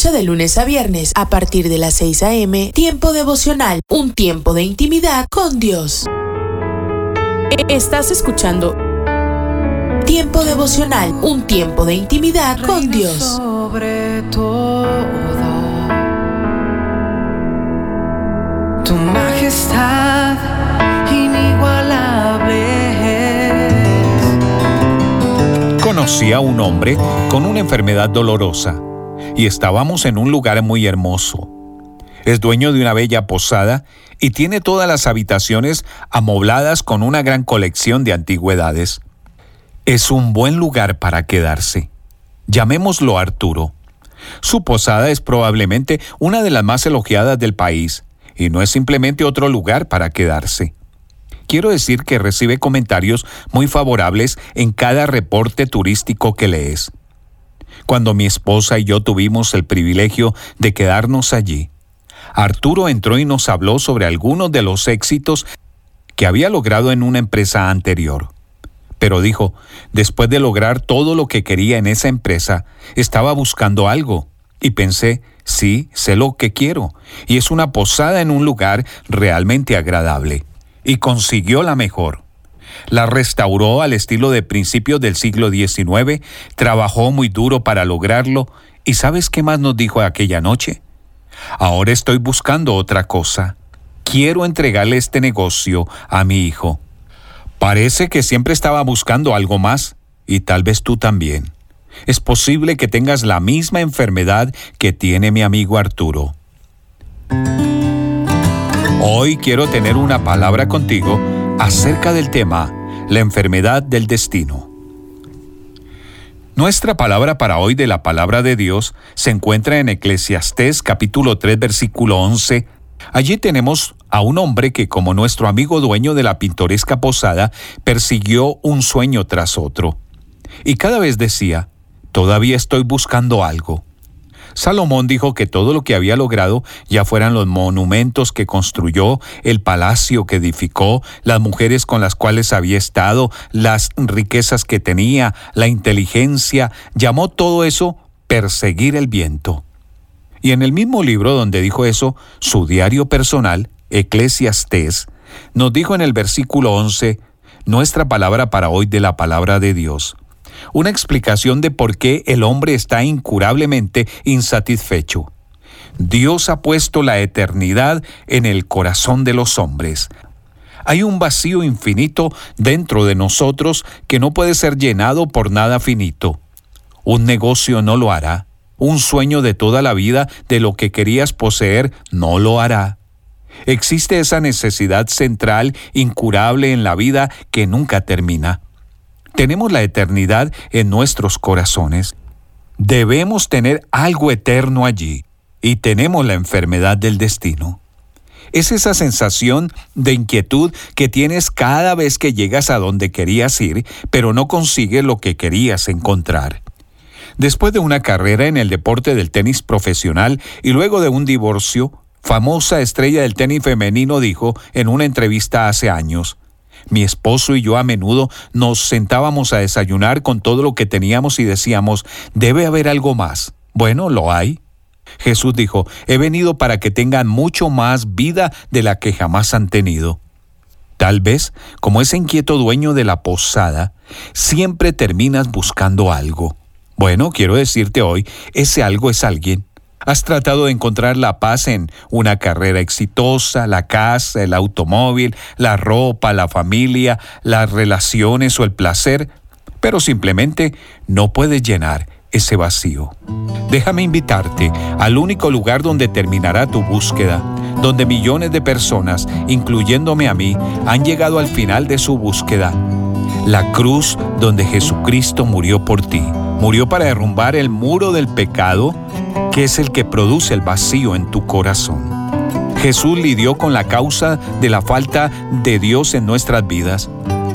Escucha de lunes a viernes a partir de las 6 a.m. Tiempo devocional, un tiempo de intimidad con Dios. Estás escuchando Tiempo devocional, un tiempo de intimidad con Dios. Sobre todo, tu majestad inigualable. Conocí a un hombre con una enfermedad dolorosa y estábamos en un lugar muy hermoso. Es dueño de una bella posada y tiene todas las habitaciones amobladas con una gran colección de antigüedades. Es un buen lugar para quedarse. Llamémoslo Arturo. Su posada es probablemente una de las más elogiadas del país y no es simplemente otro lugar para quedarse. Quiero decir que recibe comentarios muy favorables en cada reporte turístico que lees. Cuando mi esposa y yo tuvimos el privilegio de quedarnos allí, Arturo entró y nos habló sobre algunos de los éxitos que había logrado en una empresa anterior. Pero dijo, después de lograr todo lo que quería en esa empresa, estaba buscando algo. Y pensé, sí, sé lo que quiero, y es una posada en un lugar realmente agradable. Y consiguió la mejor. La restauró al estilo de principios del siglo XIX, trabajó muy duro para lograrlo, y ¿sabes qué más nos dijo aquella noche? Ahora estoy buscando otra cosa. Quiero entregarle este negocio a mi hijo. Parece que siempre estaba buscando algo más, y tal vez tú también. Es posible que tengas la misma enfermedad que tiene mi amigo Arturo. Hoy quiero tener una palabra contigo acerca del tema, la enfermedad del destino. Nuestra palabra para hoy de la palabra de Dios se encuentra en Eclesiastés capítulo 3 versículo 11. Allí tenemos a un hombre que como nuestro amigo dueño de la pintoresca posada persiguió un sueño tras otro. Y cada vez decía, todavía estoy buscando algo. Salomón dijo que todo lo que había logrado, ya fueran los monumentos que construyó, el palacio que edificó, las mujeres con las cuales había estado, las riquezas que tenía, la inteligencia, llamó todo eso perseguir el viento. Y en el mismo libro donde dijo eso, su diario personal, Eclesiastés, nos dijo en el versículo 11, nuestra palabra para hoy de la palabra de Dios una explicación de por qué el hombre está incurablemente insatisfecho. Dios ha puesto la eternidad en el corazón de los hombres. Hay un vacío infinito dentro de nosotros que no puede ser llenado por nada finito. Un negocio no lo hará. Un sueño de toda la vida de lo que querías poseer no lo hará. Existe esa necesidad central, incurable en la vida que nunca termina. Tenemos la eternidad en nuestros corazones. Debemos tener algo eterno allí y tenemos la enfermedad del destino. Es esa sensación de inquietud que tienes cada vez que llegas a donde querías ir, pero no consigues lo que querías encontrar. Después de una carrera en el deporte del tenis profesional y luego de un divorcio, famosa estrella del tenis femenino dijo en una entrevista hace años, mi esposo y yo a menudo nos sentábamos a desayunar con todo lo que teníamos y decíamos, debe haber algo más. Bueno, lo hay. Jesús dijo, he venido para que tengan mucho más vida de la que jamás han tenido. Tal vez, como ese inquieto dueño de la posada, siempre terminas buscando algo. Bueno, quiero decirte hoy, ese algo es alguien. ¿Has tratado de encontrar la paz en una carrera exitosa, la casa, el automóvil, la ropa, la familia, las relaciones o el placer? Pero simplemente no puedes llenar ese vacío. Déjame invitarte al único lugar donde terminará tu búsqueda, donde millones de personas, incluyéndome a mí, han llegado al final de su búsqueda. La cruz donde Jesucristo murió por ti. Murió para derrumbar el muro del pecado que es el que produce el vacío en tu corazón. Jesús lidió con la causa de la falta de Dios en nuestras vidas.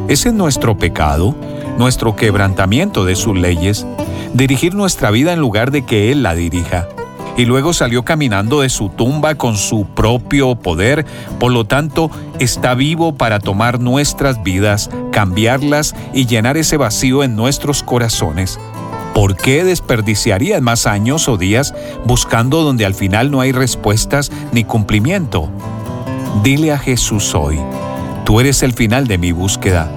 Ese es nuestro pecado, nuestro quebrantamiento de sus leyes, dirigir nuestra vida en lugar de que Él la dirija. Y luego salió caminando de su tumba con su propio poder, por lo tanto está vivo para tomar nuestras vidas, cambiarlas y llenar ese vacío en nuestros corazones. ¿Por qué desperdiciarías más años o días buscando donde al final no hay respuestas ni cumplimiento? Dile a Jesús hoy, tú eres el final de mi búsqueda.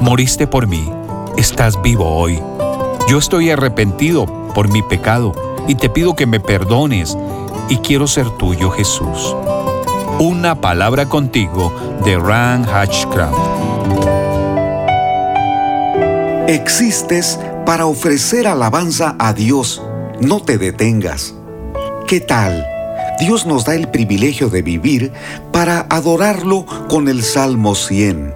Moriste por mí, estás vivo hoy. Yo estoy arrepentido por mi pecado y te pido que me perdones y quiero ser tuyo, Jesús. Una palabra contigo de Ran Hatchcraft. Existes para ofrecer alabanza a Dios. No te detengas. ¿Qué tal? Dios nos da el privilegio de vivir para adorarlo con el Salmo 100.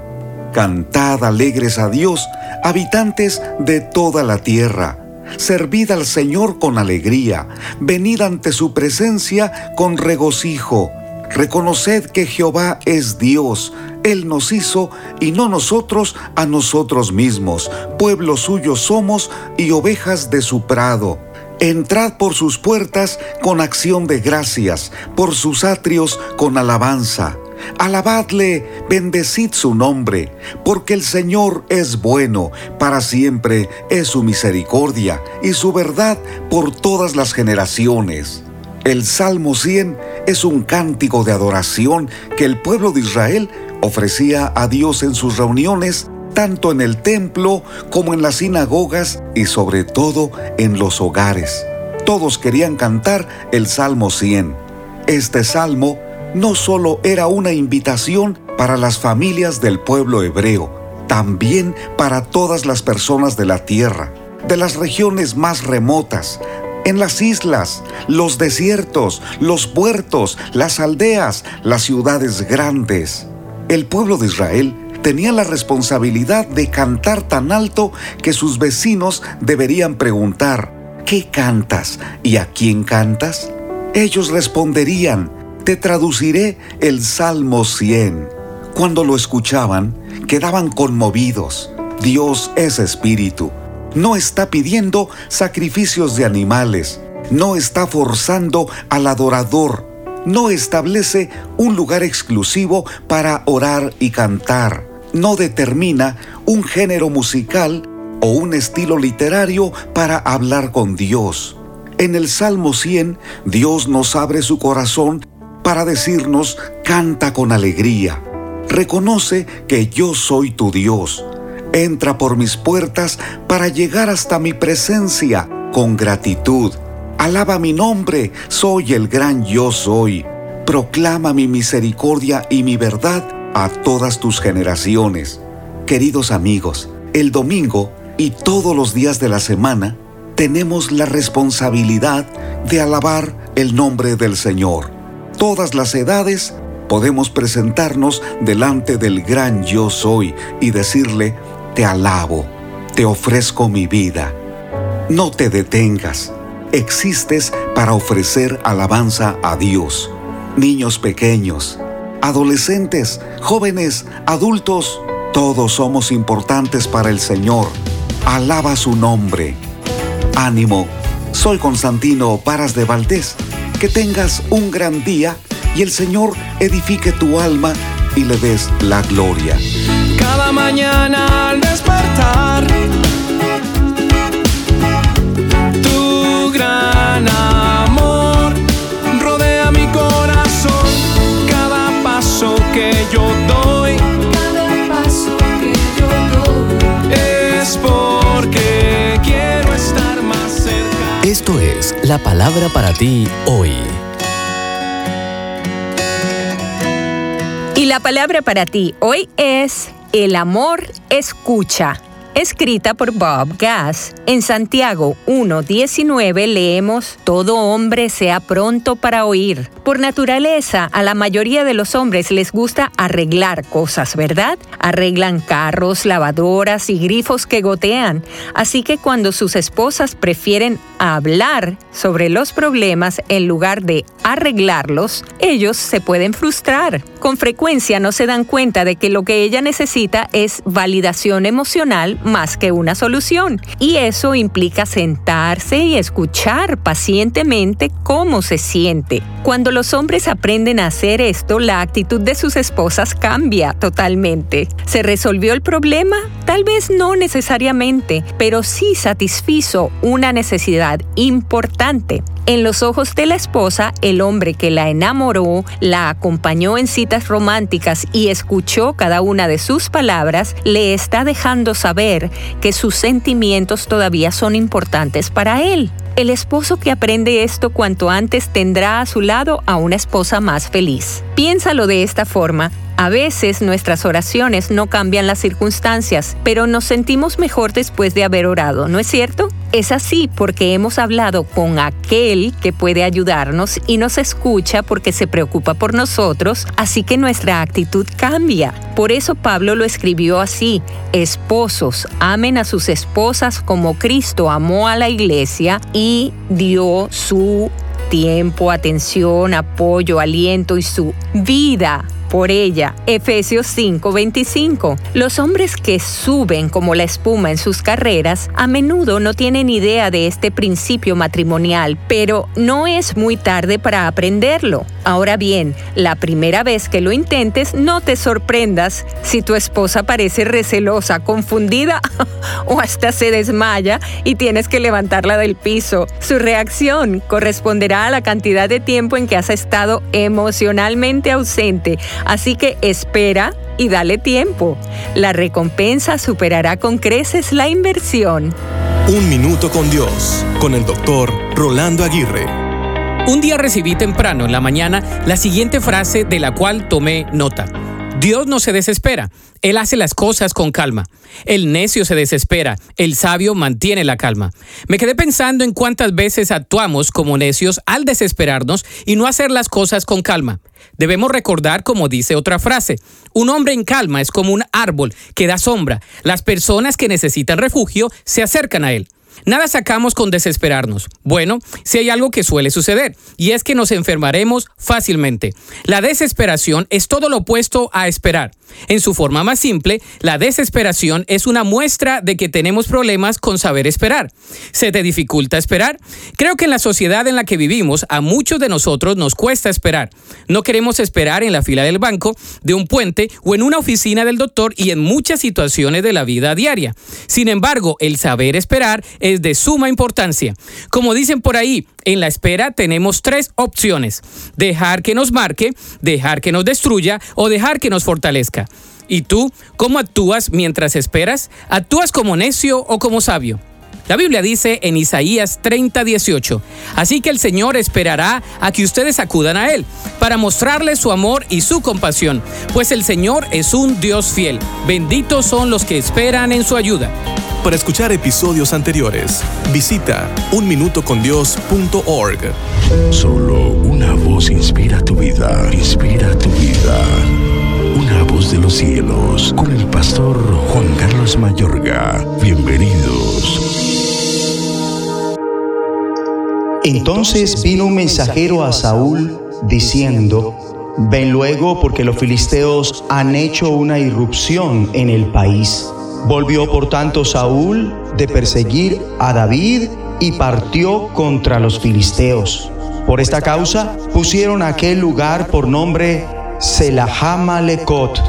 Cantad alegres a Dios, habitantes de toda la tierra. Servid al Señor con alegría, venid ante su presencia con regocijo. Reconoced que Jehová es Dios, Él nos hizo y no nosotros a nosotros mismos. Pueblo suyo somos y ovejas de su prado. Entrad por sus puertas con acción de gracias, por sus atrios con alabanza. Alabadle, bendecid su nombre, porque el Señor es bueno, para siempre es su misericordia y su verdad por todas las generaciones. El Salmo 100 es un cántico de adoración que el pueblo de Israel ofrecía a Dios en sus reuniones, tanto en el templo como en las sinagogas y sobre todo en los hogares. Todos querían cantar el Salmo 100. Este salmo no solo era una invitación para las familias del pueblo hebreo, también para todas las personas de la tierra, de las regiones más remotas, en las islas, los desiertos, los puertos, las aldeas, las ciudades grandes. El pueblo de Israel tenía la responsabilidad de cantar tan alto que sus vecinos deberían preguntar, ¿qué cantas y a quién cantas? Ellos responderían, te traduciré el Salmo 100. Cuando lo escuchaban, quedaban conmovidos. Dios es espíritu no está pidiendo sacrificios de animales, no está forzando al adorador, no establece un lugar exclusivo para orar y cantar, no determina un género musical o un estilo literario para hablar con Dios. En el Salmo 100, Dios nos abre su corazón para decirnos, canta con alegría, reconoce que yo soy tu Dios Entra por mis puertas para llegar hasta mi presencia con gratitud. Alaba mi nombre, soy el gran yo soy. Proclama mi misericordia y mi verdad a todas tus generaciones. Queridos amigos, el domingo y todos los días de la semana tenemos la responsabilidad de alabar el nombre del Señor. Todas las edades podemos presentarnos delante del gran yo soy y decirle, te alabo, te ofrezco mi vida. No te detengas, existes para ofrecer alabanza a Dios. Niños pequeños, adolescentes, jóvenes, adultos, todos somos importantes para el Señor. Alaba su nombre. Ánimo, soy Constantino Paras de Valdés. Que tengas un gran día y el Señor edifique tu alma y le des la gloria. Cada mañana al despertar, tu gran amor rodea mi corazón. Cada paso que yo doy, cada paso que yo doy, es porque quiero estar más cerca. Esto es la palabra para ti hoy. La palabra para ti hoy es el amor escucha escrita por Bob Gass. En Santiago 1.19 leemos, Todo hombre sea pronto para oír. Por naturaleza, a la mayoría de los hombres les gusta arreglar cosas, ¿verdad? Arreglan carros, lavadoras y grifos que gotean. Así que cuando sus esposas prefieren hablar sobre los problemas en lugar de arreglarlos, ellos se pueden frustrar. Con frecuencia no se dan cuenta de que lo que ella necesita es validación emocional más que una solución. Y eso implica sentarse y escuchar pacientemente cómo se siente. Cuando los hombres aprenden a hacer esto, la actitud de sus esposas cambia totalmente. ¿Se resolvió el problema? Tal vez no necesariamente, pero sí satisfizo una necesidad importante. En los ojos de la esposa, el hombre que la enamoró, la acompañó en citas románticas y escuchó cada una de sus palabras, le está dejando saber que sus sentimientos todavía son importantes para él. El esposo que aprende esto cuanto antes tendrá a su lado a una esposa más feliz. Piénsalo de esta forma. A veces nuestras oraciones no cambian las circunstancias, pero nos sentimos mejor después de haber orado, ¿no es cierto? Es así porque hemos hablado con aquel que puede ayudarnos y nos escucha porque se preocupa por nosotros, así que nuestra actitud cambia. Por eso Pablo lo escribió así, esposos, amen a sus esposas como Cristo amó a la iglesia y dio su tiempo, atención, apoyo, aliento y su vida por ella. Efesios 5:25. Los hombres que suben como la espuma en sus carreras a menudo no tienen idea de este principio matrimonial, pero no es muy tarde para aprenderlo. Ahora bien, la primera vez que lo intentes, no te sorprendas si tu esposa parece recelosa, confundida o hasta se desmaya y tienes que levantarla del piso. Su reacción corresponderá a la cantidad de tiempo en que has estado emocionalmente ausente, así que espera y dale tiempo. La recompensa superará con creces la inversión. Un minuto con Dios, con el doctor Rolando Aguirre. Un día recibí temprano en la mañana la siguiente frase de la cual tomé nota. Dios no se desespera, Él hace las cosas con calma. El necio se desespera, el sabio mantiene la calma. Me quedé pensando en cuántas veces actuamos como necios al desesperarnos y no hacer las cosas con calma. Debemos recordar, como dice otra frase, un hombre en calma es como un árbol que da sombra. Las personas que necesitan refugio se acercan a él. Nada sacamos con desesperarnos. Bueno, si hay algo que suele suceder, y es que nos enfermaremos fácilmente. La desesperación es todo lo opuesto a esperar. En su forma más simple, la desesperación es una muestra de que tenemos problemas con saber esperar. ¿Se te dificulta esperar? Creo que en la sociedad en la que vivimos, a muchos de nosotros nos cuesta esperar. No queremos esperar en la fila del banco, de un puente o en una oficina del doctor y en muchas situaciones de la vida diaria. Sin embargo, el saber esperar es de suma importancia. Como dicen por ahí, en la espera tenemos tres opciones. Dejar que nos marque, dejar que nos destruya o dejar que nos fortalezca. ¿Y tú cómo actúas mientras esperas? ¿Actúas como necio o como sabio? La Biblia dice en Isaías 30:18, así que el Señor esperará a que ustedes acudan a Él para mostrarles su amor y su compasión, pues el Señor es un Dios fiel. Benditos son los que esperan en su ayuda. Para escuchar episodios anteriores, visita unminutocondios.org. Solo una voz inspira tu vida, inspira tu vida. Una voz de los cielos, con el pastor Juan Carlos Mayorga. Bienvenidos. Entonces vino un mensajero a Saúl diciendo, Ven luego porque los filisteos han hecho una irrupción en el país. Volvió por tanto Saúl de perseguir a David y partió contra los filisteos. Por esta causa pusieron aquel lugar por nombre Selahama Lecot,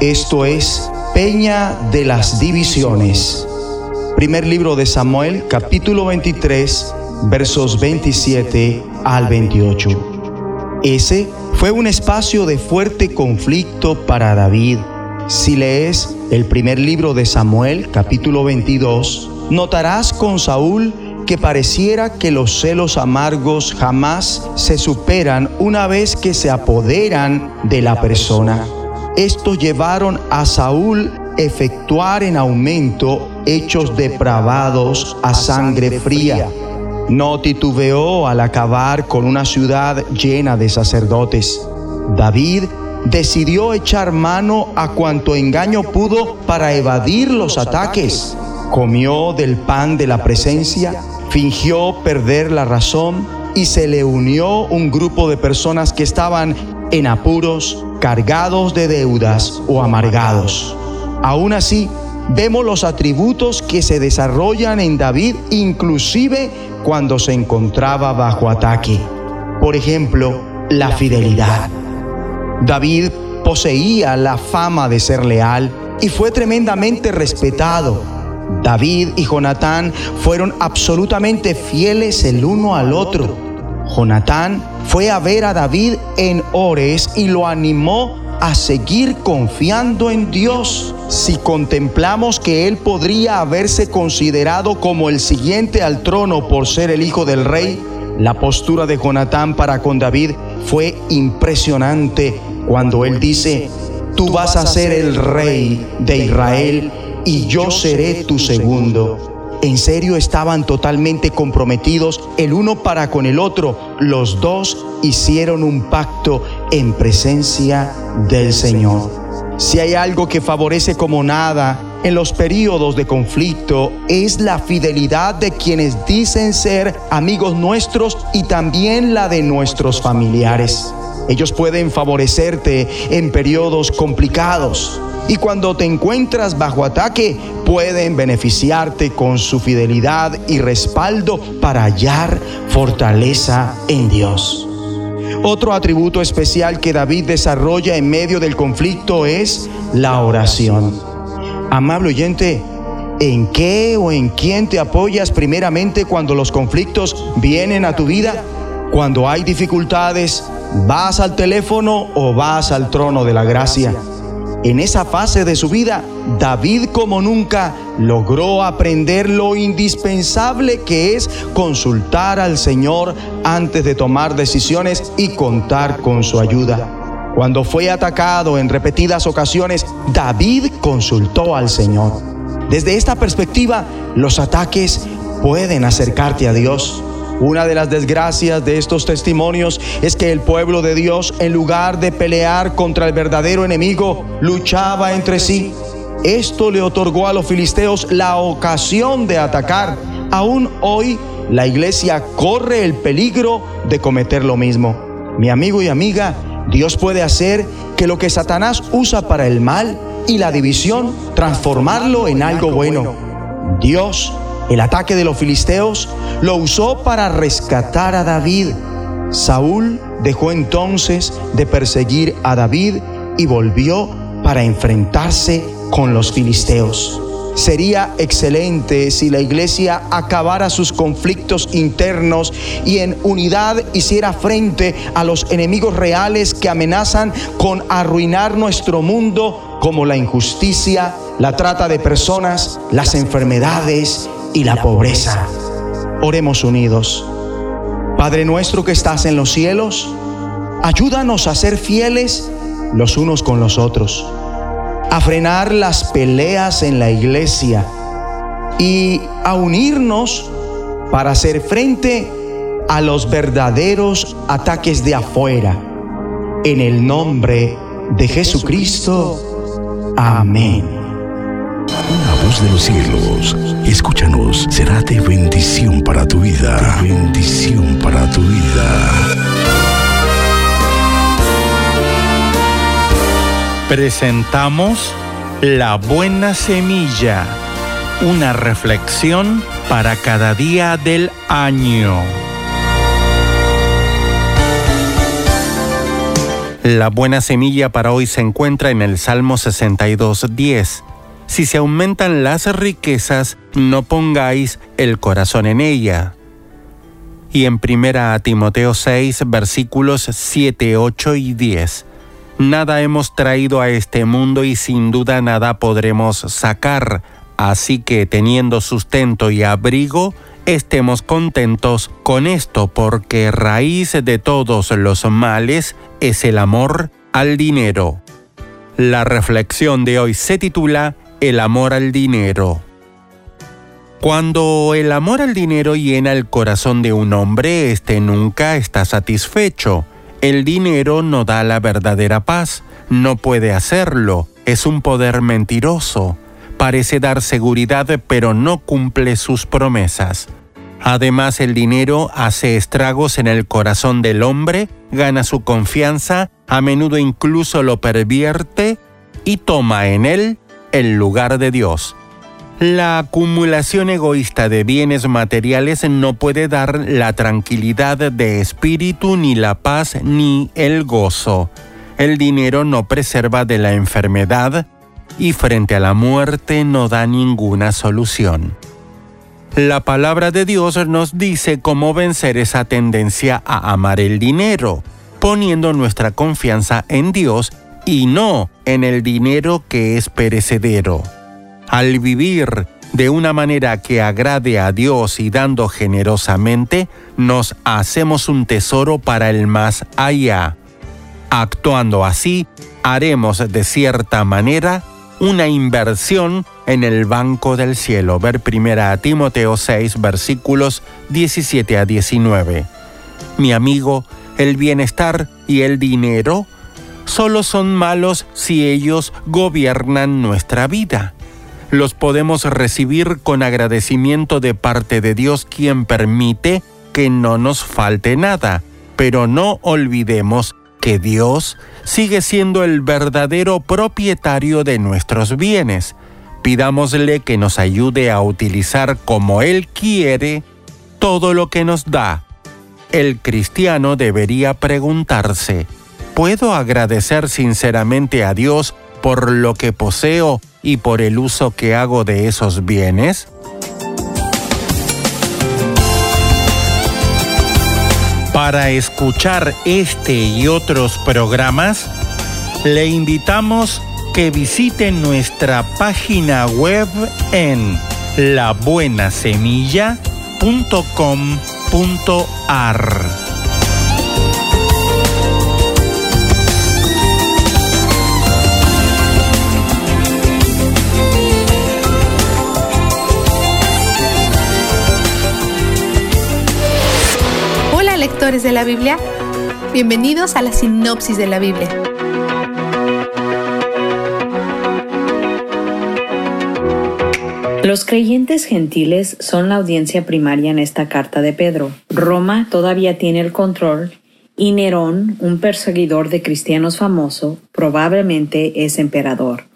esto es, Peña de las Divisiones. Primer libro de Samuel, capítulo 23, versos 27 al 28. Ese fue un espacio de fuerte conflicto para David. Si lees el primer libro de Samuel, capítulo 22, notarás con Saúl que pareciera que los celos amargos jamás se superan una vez que se apoderan de la persona. Estos llevaron a Saúl efectuar en aumento hechos depravados a sangre fría. No titubeó al acabar con una ciudad llena de sacerdotes. David decidió echar mano a cuanto engaño pudo para evadir los ataques. Comió del pan de la presencia, fingió perder la razón y se le unió un grupo de personas que estaban en apuros, cargados de deudas o amargados. Aún así, vemos los atributos que se desarrollan en David inclusive cuando se encontraba bajo ataque. Por ejemplo, la fidelidad. David poseía la fama de ser leal y fue tremendamente respetado. David y Jonatán fueron absolutamente fieles el uno al otro. Jonatán fue a ver a David en Ores y lo animó a seguir confiando en Dios. Si contemplamos que él podría haberse considerado como el siguiente al trono por ser el hijo del rey, la postura de Jonatán para con David fue impresionante cuando él dice, tú vas a ser el rey de Israel y yo seré tu segundo. En serio estaban totalmente comprometidos el uno para con el otro. Los dos hicieron un pacto en presencia del Señor. Si hay algo que favorece como nada en los periodos de conflicto es la fidelidad de quienes dicen ser amigos nuestros y también la de nuestros familiares. Ellos pueden favorecerte en periodos complicados y cuando te encuentras bajo ataque pueden beneficiarte con su fidelidad y respaldo para hallar fortaleza en Dios. Otro atributo especial que David desarrolla en medio del conflicto es la oración. Amable oyente, ¿en qué o en quién te apoyas primeramente cuando los conflictos vienen a tu vida? Cuando hay dificultades, ¿vas al teléfono o vas al trono de la gracia? En esa fase de su vida, David como nunca logró aprender lo indispensable que es consultar al Señor antes de tomar decisiones y contar con su ayuda. Cuando fue atacado en repetidas ocasiones, David consultó al Señor. Desde esta perspectiva, los ataques pueden acercarte a Dios. Una de las desgracias de estos testimonios es que el pueblo de Dios, en lugar de pelear contra el verdadero enemigo, luchaba entre sí. Esto le otorgó a los filisteos la ocasión de atacar. Aún hoy, la iglesia corre el peligro de cometer lo mismo. Mi amigo y amiga, Dios puede hacer que lo que Satanás usa para el mal y la división, transformarlo en algo bueno. Dios el ataque de los filisteos lo usó para rescatar a David. Saúl dejó entonces de perseguir a David y volvió para enfrentarse con los filisteos. Sería excelente si la iglesia acabara sus conflictos internos y en unidad hiciera frente a los enemigos reales que amenazan con arruinar nuestro mundo como la injusticia, la trata de personas, las enfermedades y la pobreza. Oremos unidos. Padre nuestro que estás en los cielos, ayúdanos a ser fieles los unos con los otros, a frenar las peleas en la iglesia y a unirnos para hacer frente a los verdaderos ataques de afuera. En el nombre de Jesucristo. Amén. Voz de los cielos, escúchanos, será de bendición para tu vida. De bendición para tu vida. Presentamos La Buena Semilla, una reflexión para cada día del año. La buena semilla para hoy se encuentra en el Salmo 62.10 si se aumentan las riquezas, no pongáis el corazón en ella. Y en 1 Timoteo 6, versículos 7, 8 y 10. Nada hemos traído a este mundo y sin duda nada podremos sacar, así que teniendo sustento y abrigo, estemos contentos con esto, porque raíz de todos los males es el amor al dinero. La reflexión de hoy se titula el amor al dinero. Cuando el amor al dinero llena el corazón de un hombre, éste nunca está satisfecho. El dinero no da la verdadera paz, no puede hacerlo, es un poder mentiroso. Parece dar seguridad, pero no cumple sus promesas. Además, el dinero hace estragos en el corazón del hombre, gana su confianza, a menudo incluso lo pervierte y toma en él el lugar de Dios. La acumulación egoísta de bienes materiales no puede dar la tranquilidad de espíritu, ni la paz, ni el gozo. El dinero no preserva de la enfermedad y frente a la muerte no da ninguna solución. La palabra de Dios nos dice cómo vencer esa tendencia a amar el dinero, poniendo nuestra confianza en Dios y no en el dinero que es perecedero al vivir de una manera que agrade a Dios y dando generosamente, nos hacemos un tesoro para el más allá. Actuando así, haremos de cierta manera una inversión en el banco del cielo. Ver primera a Timoteo 6 versículos 17 a 19. Mi amigo, el bienestar y el dinero solo son malos si ellos gobiernan nuestra vida los podemos recibir con agradecimiento de parte de Dios quien permite que no nos falte nada. Pero no olvidemos que Dios sigue siendo el verdadero propietario de nuestros bienes. Pidámosle que nos ayude a utilizar como Él quiere todo lo que nos da. El cristiano debería preguntarse, ¿puedo agradecer sinceramente a Dios por lo que poseo y por el uso que hago de esos bienes? Para escuchar este y otros programas, le invitamos que visite nuestra página web en labuenasemilla.com.ar. lectores de la Biblia, bienvenidos a la sinopsis de la Biblia. Los creyentes gentiles son la audiencia primaria en esta carta de Pedro. Roma todavía tiene el control y Nerón, un perseguidor de cristianos famoso, probablemente es emperador.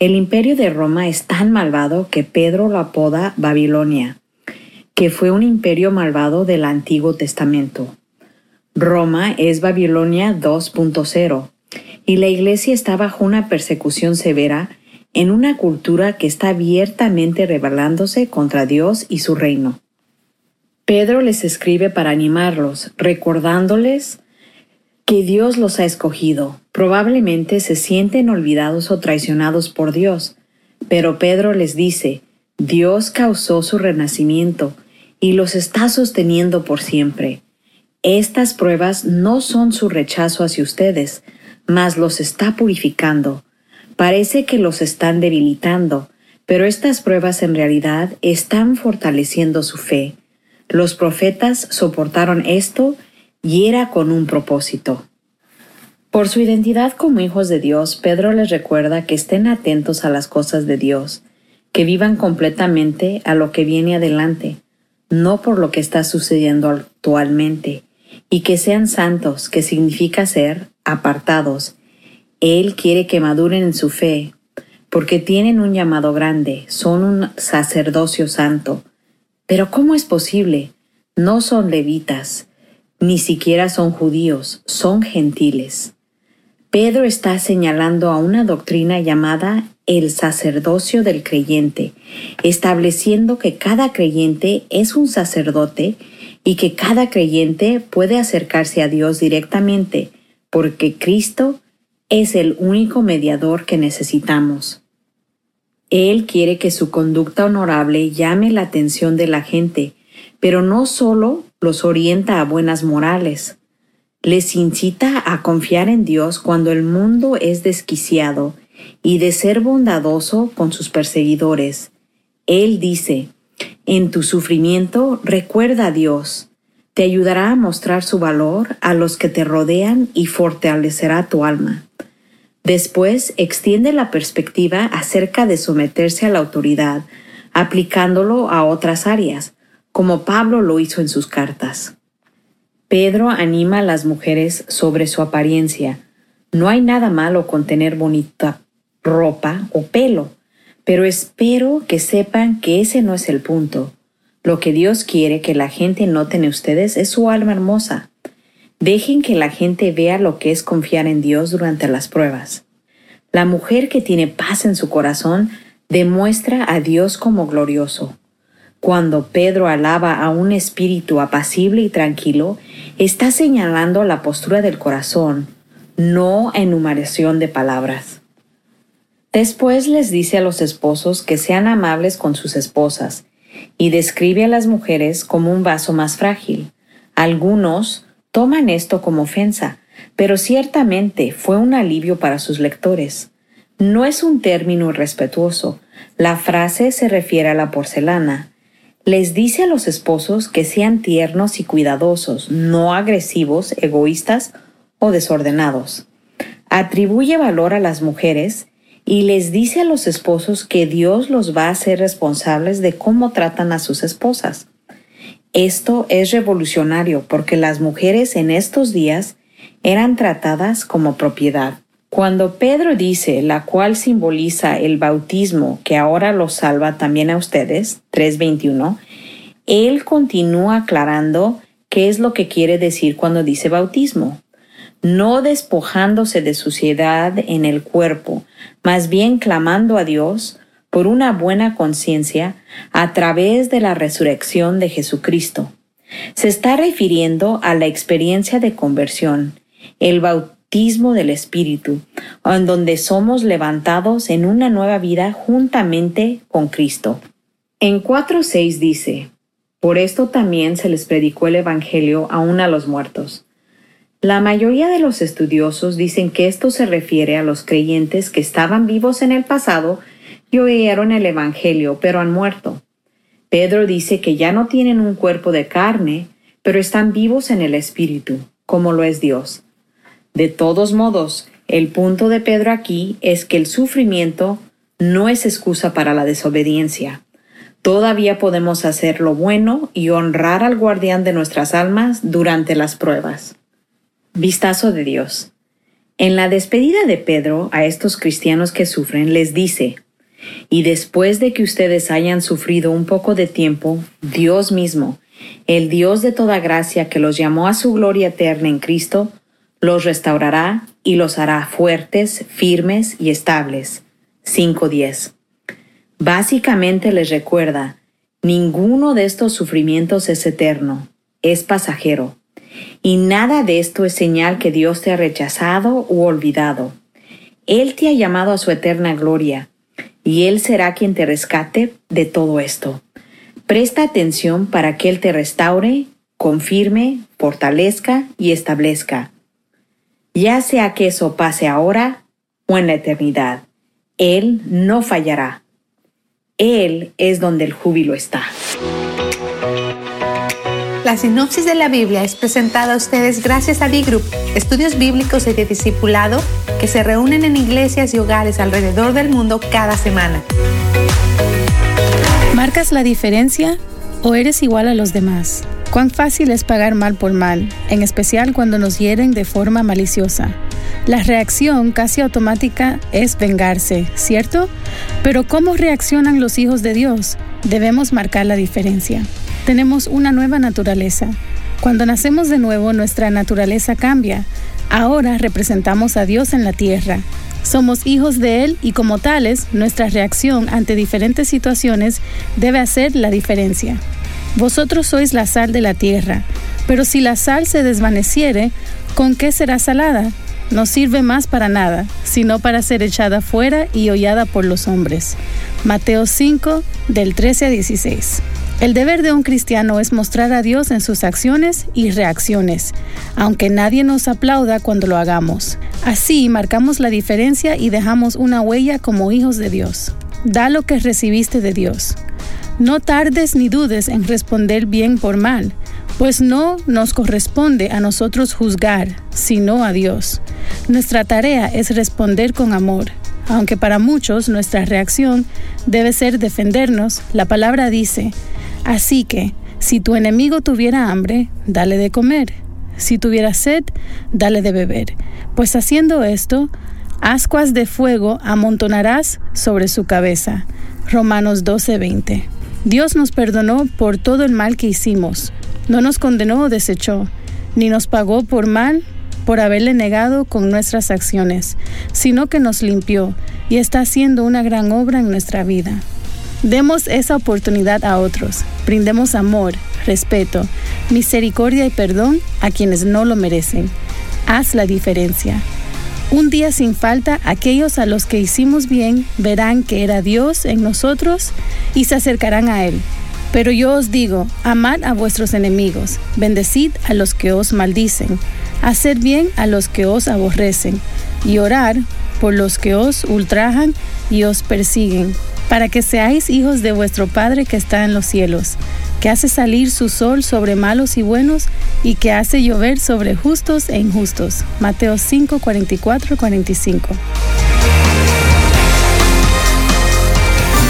El imperio de Roma es tan malvado que Pedro lo apoda Babilonia que fue un imperio malvado del Antiguo Testamento. Roma es Babilonia 2.0 y la iglesia está bajo una persecución severa en una cultura que está abiertamente rebelándose contra Dios y su reino. Pedro les escribe para animarlos, recordándoles que Dios los ha escogido. Probablemente se sienten olvidados o traicionados por Dios, pero Pedro les dice, Dios causó su renacimiento y los está sosteniendo por siempre. Estas pruebas no son su rechazo hacia ustedes, mas los está purificando. Parece que los están debilitando, pero estas pruebas en realidad están fortaleciendo su fe. Los profetas soportaron esto y era con un propósito. Por su identidad como hijos de Dios, Pedro les recuerda que estén atentos a las cosas de Dios, que vivan completamente a lo que viene adelante, no por lo que está sucediendo actualmente, y que sean santos, que significa ser apartados. Él quiere que maduren en su fe, porque tienen un llamado grande, son un sacerdocio santo. Pero ¿cómo es posible? No son levitas, ni siquiera son judíos, son gentiles. Pedro está señalando a una doctrina llamada el sacerdocio del creyente, estableciendo que cada creyente es un sacerdote y que cada creyente puede acercarse a Dios directamente, porque Cristo es el único mediador que necesitamos. Él quiere que su conducta honorable llame la atención de la gente, pero no solo los orienta a buenas morales, les incita a confiar en Dios cuando el mundo es desquiciado y de ser bondadoso con sus perseguidores. Él dice, en tu sufrimiento recuerda a Dios, te ayudará a mostrar su valor a los que te rodean y fortalecerá tu alma. Después extiende la perspectiva acerca de someterse a la autoridad, aplicándolo a otras áreas, como Pablo lo hizo en sus cartas. Pedro anima a las mujeres sobre su apariencia. No hay nada malo con tener bonita ropa o pelo, Pero espero que sepan que ese no es el punto. Lo que Dios quiere que la gente note en ustedes es su alma hermosa. Dejen que la gente vea lo que es confiar en Dios durante las pruebas. La mujer que tiene paz en su corazón demuestra a Dios como glorioso. Cuando Pedro alaba a un espíritu apacible y tranquilo, está señalando la postura del corazón, no enumeración de palabras. Después les dice a los esposos que sean amables con sus esposas y describe a las mujeres como un vaso más frágil. Algunos toman esto como ofensa, pero ciertamente fue un alivio para sus lectores. No es un término irrespetuoso. La frase se refiere a la porcelana, les dice a los esposos que sean tiernos y cuidadosos, no agresivos, egoístas o desordenados. Atribuye valor a las mujeres y les dice a los esposos que Dios los va a hacer responsables de cómo tratan a sus esposas. Esto es revolucionario porque las mujeres en estos días eran tratadas como propiedad. Cuando Pedro dice, la cual simboliza el bautismo que ahora los salva también a ustedes, 3.21, él continúa aclarando qué es lo que quiere decir cuando dice bautismo. No despojándose de suciedad en el cuerpo, más bien clamando a Dios por una buena conciencia a través de la resurrección de Jesucristo. Se está refiriendo a la experiencia de conversión, el bautismo del Espíritu, en donde somos levantados en una nueva vida juntamente con Cristo. En 4.6 dice, Por esto también se les predicó el Evangelio aún a los muertos. La mayoría de los estudiosos dicen que esto se refiere a los creyentes que estaban vivos en el pasado y oyeron el Evangelio, pero han muerto. Pedro dice que ya no tienen un cuerpo de carne, pero están vivos en el Espíritu, como lo es Dios. De todos modos, el punto de Pedro aquí es que el sufrimiento no es excusa para la desobediencia. Todavía podemos hacer lo bueno y honrar al guardián de nuestras almas durante las pruebas. Vistazo de Dios. En la despedida de Pedro a estos cristianos que sufren les dice, y después de que ustedes hayan sufrido un poco de tiempo, Dios mismo, el Dios de toda gracia que los llamó a su gloria eterna en Cristo, los restaurará y los hará fuertes, firmes y estables. 5.10. Básicamente les recuerda, ninguno de estos sufrimientos es eterno, es pasajero. Y nada de esto es señal que Dios te ha rechazado u olvidado. Él te ha llamado a su eterna gloria, y Él será quien te rescate de todo esto. Presta atención para que Él te restaure, confirme, fortalezca y establezca ya sea que eso pase ahora o en la eternidad. Él no fallará. Él es donde el júbilo está. La sinopsis de la Biblia es presentada a ustedes gracias a D-Group, estudios bíblicos y de discipulado que se reúnen en iglesias y hogares alrededor del mundo cada semana. ¿Marcas la diferencia o eres igual a los demás? Cuán fácil es pagar mal por mal, en especial cuando nos hieren de forma maliciosa. La reacción casi automática es vengarse, ¿cierto? Pero ¿cómo reaccionan los hijos de Dios? Debemos marcar la diferencia. Tenemos una nueva naturaleza. Cuando nacemos de nuevo, nuestra naturaleza cambia. Ahora representamos a Dios en la tierra. Somos hijos de Él y como tales, nuestra reacción ante diferentes situaciones debe hacer la diferencia. Vosotros sois la sal de la tierra, pero si la sal se desvaneciere, ¿con qué será salada? No sirve más para nada, sino para ser echada fuera y hollada por los hombres. Mateo 5, del 13 a 16. El deber de un cristiano es mostrar a Dios en sus acciones y reacciones, aunque nadie nos aplauda cuando lo hagamos. Así marcamos la diferencia y dejamos una huella como hijos de Dios. Da lo que recibiste de Dios. No tardes ni dudes en responder bien por mal, pues no nos corresponde a nosotros juzgar, sino a Dios. Nuestra tarea es responder con amor. Aunque para muchos nuestra reacción debe ser defendernos, la palabra dice, así que, si tu enemigo tuviera hambre, dale de comer. Si tuviera sed, dale de beber. Pues haciendo esto, Ascuas de fuego amontonarás sobre su cabeza. Romanos 12:20. Dios nos perdonó por todo el mal que hicimos. No nos condenó o desechó, ni nos pagó por mal por haberle negado con nuestras acciones, sino que nos limpió y está haciendo una gran obra en nuestra vida. Demos esa oportunidad a otros, brindemos amor, respeto, misericordia y perdón a quienes no lo merecen. Haz la diferencia. Un día sin falta, aquellos a los que hicimos bien verán que era Dios en nosotros y se acercarán a Él. Pero yo os digo, amad a vuestros enemigos, bendecid a los que os maldicen, haced bien a los que os aborrecen, y orar por los que os ultrajan y os persiguen, para que seáis hijos de vuestro Padre que está en los cielos, que hace salir su sol sobre malos y buenos, y que hace llover sobre justos e injustos. Mateo 5, 44, 45.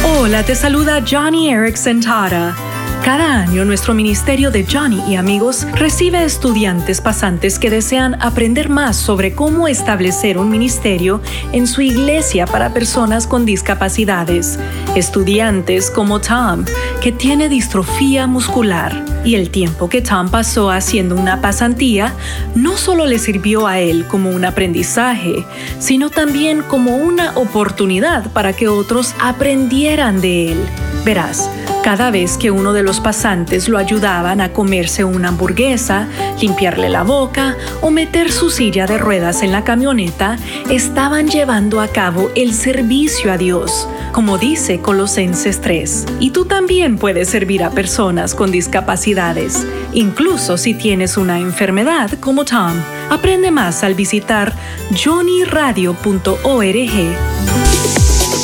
Hola, te saluda Johnny Erickson Tara. Cada año nuestro Ministerio de Johnny y Amigos recibe estudiantes pasantes que desean aprender más sobre cómo establecer un ministerio en su iglesia para personas con discapacidades. Estudiantes como Tom, que tiene distrofía muscular. Y el tiempo que Tom pasó haciendo una pasantía no solo le sirvió a él como un aprendizaje, sino también como una oportunidad para que otros aprendieran de él. Verás, cada vez que uno de los pasantes lo ayudaban a comerse una hamburguesa, limpiarle la boca o meter su silla de ruedas en la camioneta, estaban llevando a cabo el servicio a Dios, como dice Colosenses 3. Y tú también puedes servir a personas con discapacidades, incluso si tienes una enfermedad como Tom. Aprende más al visitar johnnyradio.org.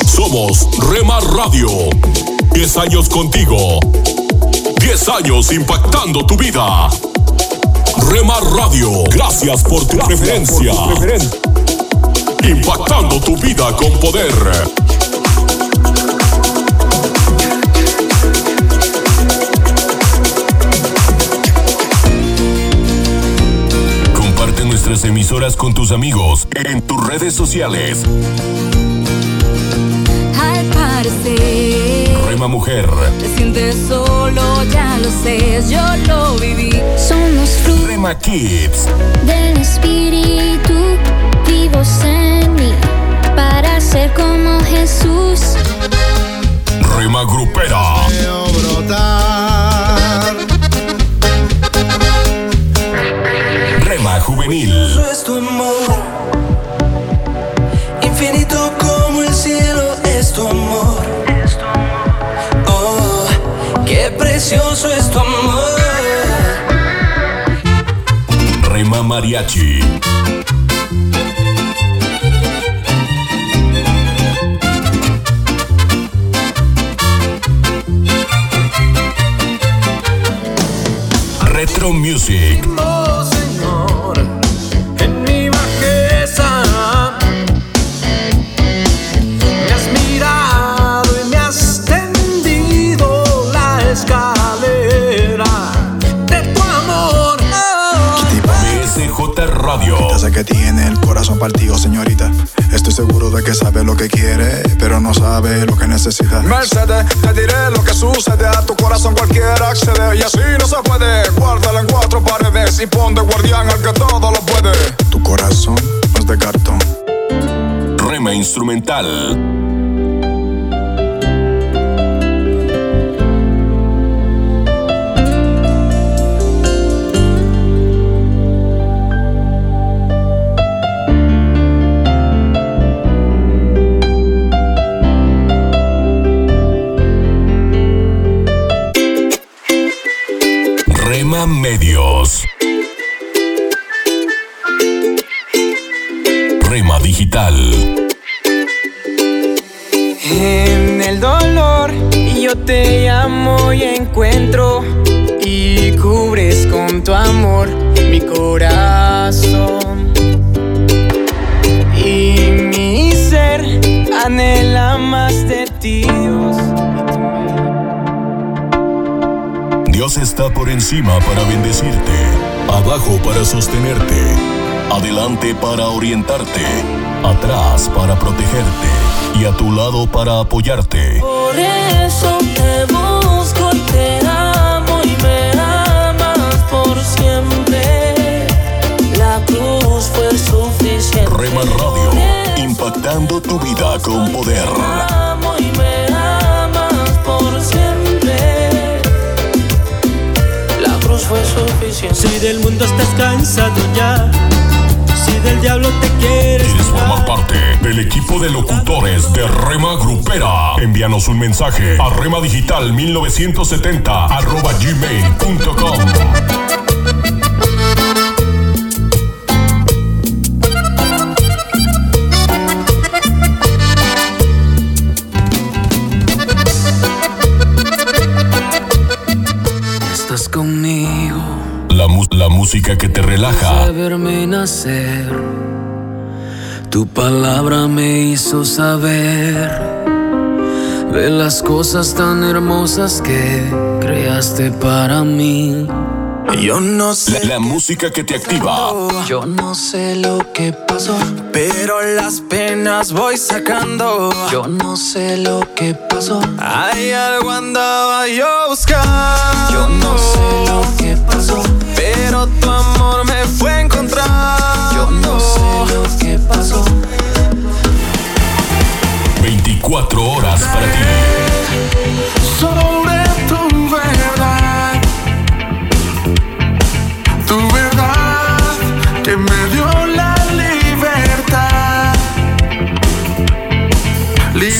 Somos Rema Radio. 10 años contigo. 10 años impactando tu vida. Rema Radio, gracias por tu preferencia. Impactando tu vida con poder. Comparte nuestras emisoras con tus amigos en tus redes sociales. Rema Mujer, te sientes solo, ya lo sé, yo lo viví. Somos frutos Rema Kids, del Espíritu vivos en mí para ser como Jesús. Rema Grupera, Rema Juvenil, precioso es tu amor. Rema Mariachi, Retro Music, partido, señorita. Estoy seguro de que sabe lo que quiere, pero no sabe lo que necesita. Mercedes, te diré lo que sucede. A tu corazón cualquiera accede. Y así no se puede. Guárdalo en cuatro paredes y pon de guardián al que todo lo puede. Tu corazón no es de cartón. Rema Instrumental, Medios, Rema Digital, En el dolor yo te llamo y encuentro y cubres con tu amor mi corazón. Y mi ser anhela más de Dios está por encima para bendecirte, abajo para sostenerte, adelante para orientarte. Atrás para protegerte y a tu lado para apoyarte. Por eso te busco y te amo y me amas por siempre. La cruz fue suficiente. Rema Radio, impactando tu vida con poder. Fue suficiente. Si del mundo estás cansado ya, si del diablo te quieres. ¿Quieres formar parte del equipo de locutores de Rema Grupera? Envíanos un mensaje a remadigital 1970 arroba gmail.com. música que te relaja. Nacer. Tu palabra me hizo saber de las cosas tan hermosas que creaste para mí. Yo no sé. La, la música que te activa. Yo no sé lo que pasó, pero las penas voy sacando. Yo no sé lo que pasó. Hay algo andaba yo buscando. Yo no sé lo que pasó, pero tu amor me fue a encontrar. Yo no sé lo que pasó. 24 horas para ti. sobre tu verdad, tu verdad que me dio la libertad.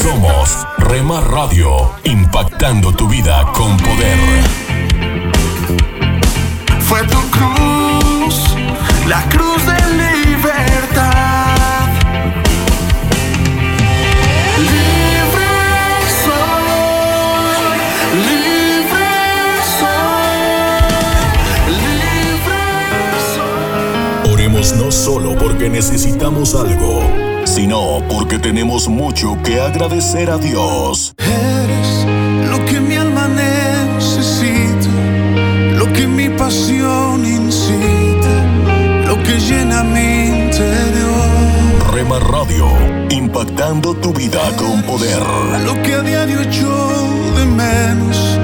Somos Rema Radio, impactando tu vida con poder. La cruz de libertad. Libre soy, libre Oremos no solo porque necesitamos algo, sino porque tenemos mucho que agradecer a Dios. Impactando tu vida con poder. lo que a diario echo de menos,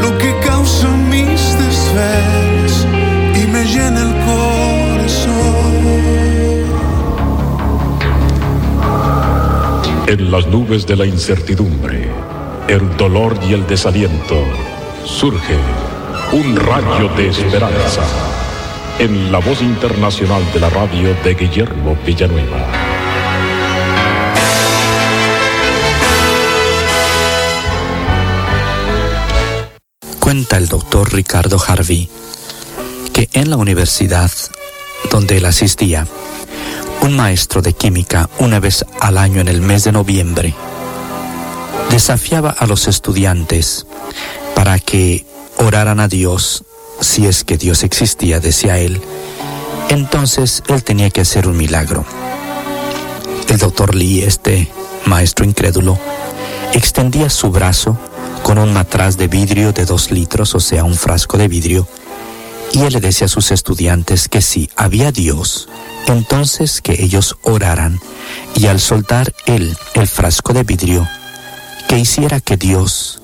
lo que causa mis desvelos y me llena el corazón. En las nubes de la incertidumbre, el dolor y el desaliento, surge un rayo de esperanza en la voz internacional de la radio de Guillermo Villanueva. Cuenta el doctor Ricardo Harvey que en la universidad donde él asistía, un maestro de química una vez al año en el mes de noviembre desafiaba a los estudiantes para que oraran a Dios si es que Dios existía, decía él. Entonces él tenía que hacer un milagro. El doctor Lee, este maestro incrédulo, extendía su brazo un matraz de vidrio de dos litros, o sea, un frasco de vidrio, y él le decía a sus estudiantes que si había Dios, entonces que ellos oraran, y al soltar él el frasco de vidrio, que hiciera que Dios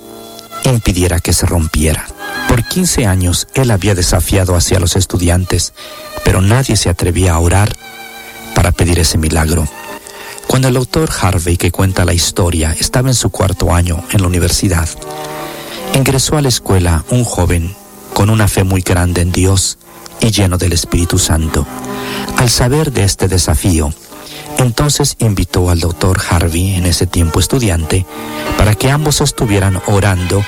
impidiera que se rompiera. Por 15 años él había desafiado hacia los estudiantes, pero nadie se atrevía a orar para pedir ese milagro. Cuando el doctor Harvey, que cuenta la historia, estaba en su cuarto año en la universidad, ingresó a la escuela un joven con una fe muy grande en Dios y lleno del Espíritu Santo. Al saber de este desafío, entonces invitó al doctor Harvey, en ese tiempo estudiante, para que ambos estuvieran orando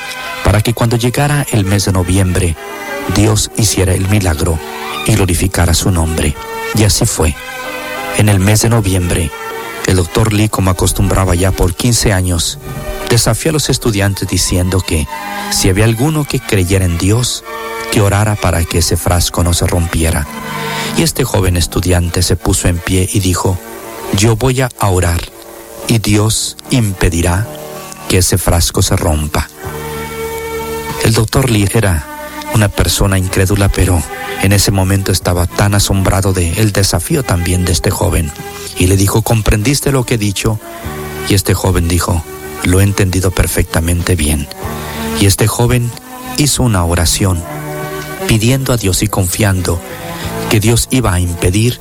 para que cuando llegara el mes de noviembre, Dios hiciera el milagro y glorificara su nombre. Y así fue. En el mes de noviembre, el doctor Lee, como acostumbraba ya por 15 años, desafió a los estudiantes diciendo que si había alguno que creyera en Dios, que orara para que ese frasco no se rompiera. Y este joven estudiante se puso en pie y dijo, yo voy a orar y Dios impedirá que ese frasco se rompa. El doctor Lee era una persona incrédula, pero en ese momento estaba tan asombrado de el desafío también de este joven. Y le dijo, ¿comprendiste lo que he dicho? Y este joven dijo, lo he entendido perfectamente bien. Y este joven hizo una oración, pidiendo a Dios y confiando que Dios iba a impedir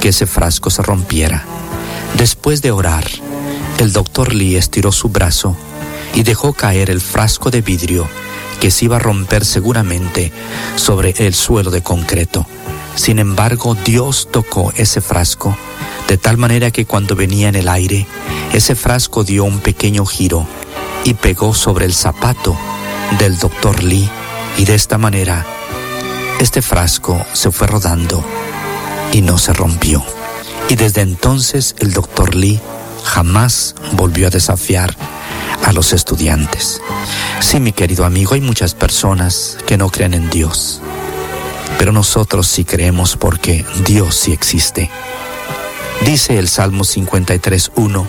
que ese frasco se rompiera. Después de orar, el doctor Lee estiró su brazo y dejó caer el frasco de vidrio que se iba a romper seguramente sobre el suelo de concreto. Sin embargo, Dios tocó ese frasco de tal manera que cuando venía en el aire, ese frasco dio un pequeño giro y pegó sobre el zapato del doctor Lee y de esta manera este frasco se fue rodando y no se rompió. Y desde entonces el doctor Lee jamás volvió a desafiar a los estudiantes. Sí, mi querido amigo, hay muchas personas que no creen en Dios, pero nosotros sí creemos porque Dios sí existe. Dice el Salmo 53.1,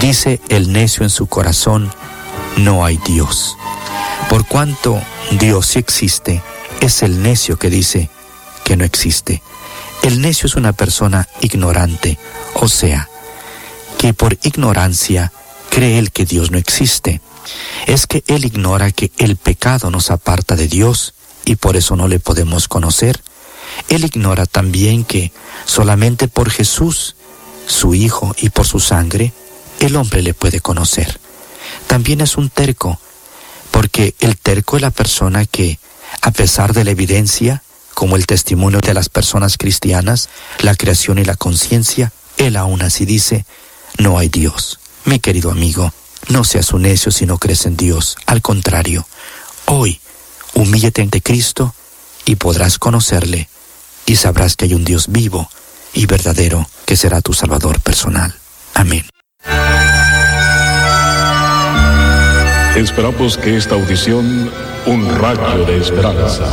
dice el necio en su corazón, no hay Dios. Por cuanto Dios sí existe, es el necio que dice que no existe. El necio es una persona ignorante, o sea, que por ignorancia cree él que Dios no existe. Es que él ignora que el pecado nos aparta de Dios y por eso no le podemos conocer. Él ignora también que solamente por Jesús, su Hijo y por su sangre, el hombre le puede conocer. También es un terco, porque el terco es la persona que, a pesar de la evidencia, como el testimonio de las personas cristianas, la creación y la conciencia, él aún así dice, no hay Dios. Mi querido amigo, no seas un necio si no crees en Dios. Al contrario, hoy humíllate ante Cristo y podrás conocerle y sabrás que hay un Dios vivo y verdadero que será tu Salvador personal. Amén. Esperamos que esta audición, un rayo de esperanza,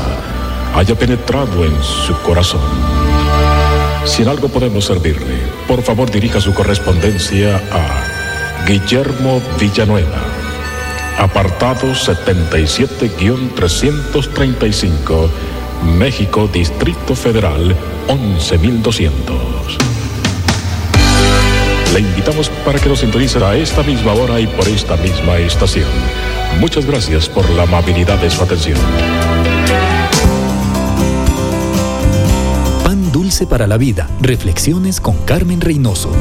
haya penetrado en su corazón. Si en algo podemos servirle, por favor dirija su correspondencia a Guillermo Villanueva, apartado 77-335, México, Distrito Federal, 11200. Le invitamos para que nos sintonice a esta misma hora y por esta misma estación. Muchas gracias por la amabilidad de su atención. Pan dulce para la vida. Reflexiones con Carmen Reynoso.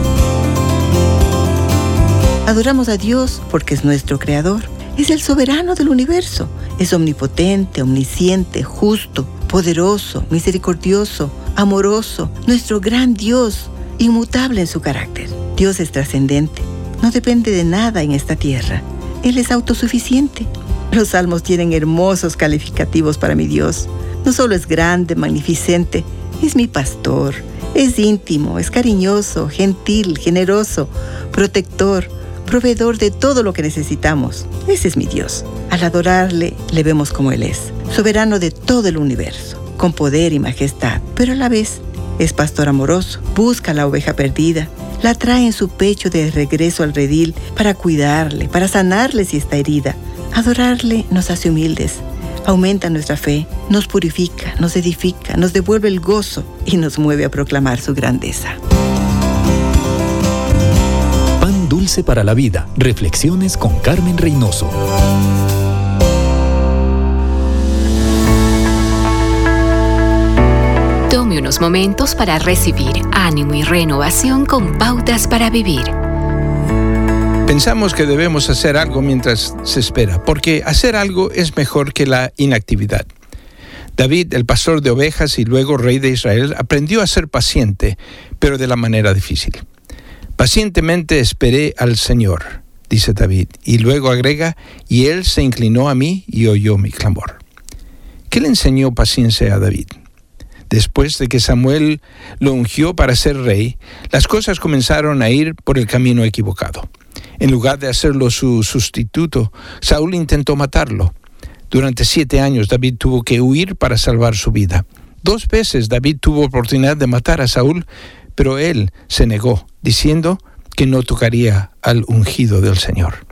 Adoramos a Dios porque es nuestro creador. Es el soberano del universo. Es omnipotente, omnisciente, justo, poderoso, misericordioso, amoroso, nuestro gran Dios, inmutable en su carácter. Dios es trascendente. No depende de nada en esta tierra. Él es autosuficiente. Los salmos tienen hermosos calificativos para mi Dios. No solo es grande, magnificente, es mi pastor. Es íntimo, es cariñoso, gentil, generoso, protector, proveedor de todo lo que necesitamos. Ese es mi Dios. Al adorarle, le vemos como Él es, soberano de todo el universo, con poder y majestad, pero a la vez es pastor amoroso, busca la oveja perdida, la trae en su pecho de regreso al redil para cuidarle, para sanarle si está herida. Adorarle nos hace humildes, aumenta nuestra fe, nos purifica, nos edifica, nos devuelve el gozo y nos mueve a proclamar su grandeza. Dulce para la Vida. Reflexiones con Carmen Reynoso. Tome unos momentos para recibir ánimo y renovación con pautas para vivir. Pensamos que debemos hacer algo mientras se espera, porque hacer algo es mejor que la inactividad. David, el pastor de ovejas y luego rey de Israel, aprendió a ser paciente, pero de la manera difícil. Pacientemente esperé al Señor, dice David, y luego agrega, y él se inclinó a mí y oyó mi clamor. ¿Qué le enseñó paciencia a David? Después de que Samuel lo ungió para ser rey, las cosas comenzaron a ir por el camino equivocado. En lugar de hacerlo su sustituto, Saúl intentó matarlo. Durante siete años David tuvo que huir para salvar su vida. Dos veces David tuvo oportunidad de matar a Saúl, pero él se negó, diciendo que no tocaría al ungido del Señor.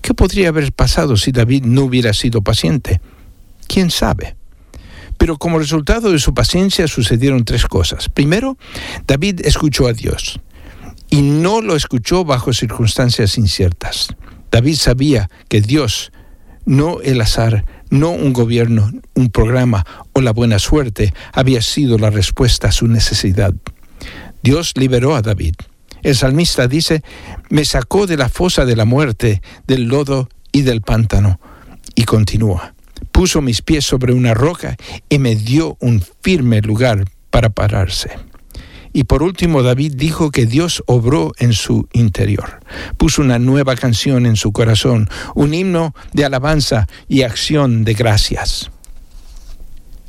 ¿Qué podría haber pasado si David no hubiera sido paciente? ¿Quién sabe? Pero como resultado de su paciencia sucedieron tres cosas. Primero, David escuchó a Dios y no lo escuchó bajo circunstancias inciertas. David sabía que Dios, no el azar, no un gobierno, un programa o la buena suerte, había sido la respuesta a su necesidad. Dios liberó a David. El salmista dice, me sacó de la fosa de la muerte, del lodo y del pántano. Y continúa, puso mis pies sobre una roca y me dio un firme lugar para pararse. Y por último, David dijo que Dios obró en su interior. Puso una nueva canción en su corazón, un himno de alabanza y acción de gracias.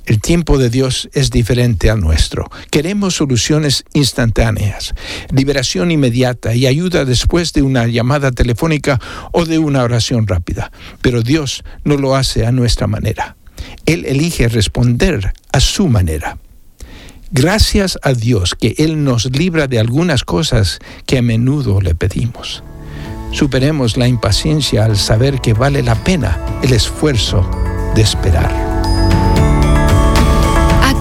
El tiempo de Dios es diferente al nuestro. Queremos soluciones instantáneas, liberación inmediata y ayuda después de una llamada telefónica o de una oración rápida. Pero Dios no lo hace a nuestra manera. Él elige responder a su manera. Gracias a Dios que Él nos libra de algunas cosas que a menudo le pedimos. Superemos la impaciencia al saber que vale la pena el esfuerzo de esperar.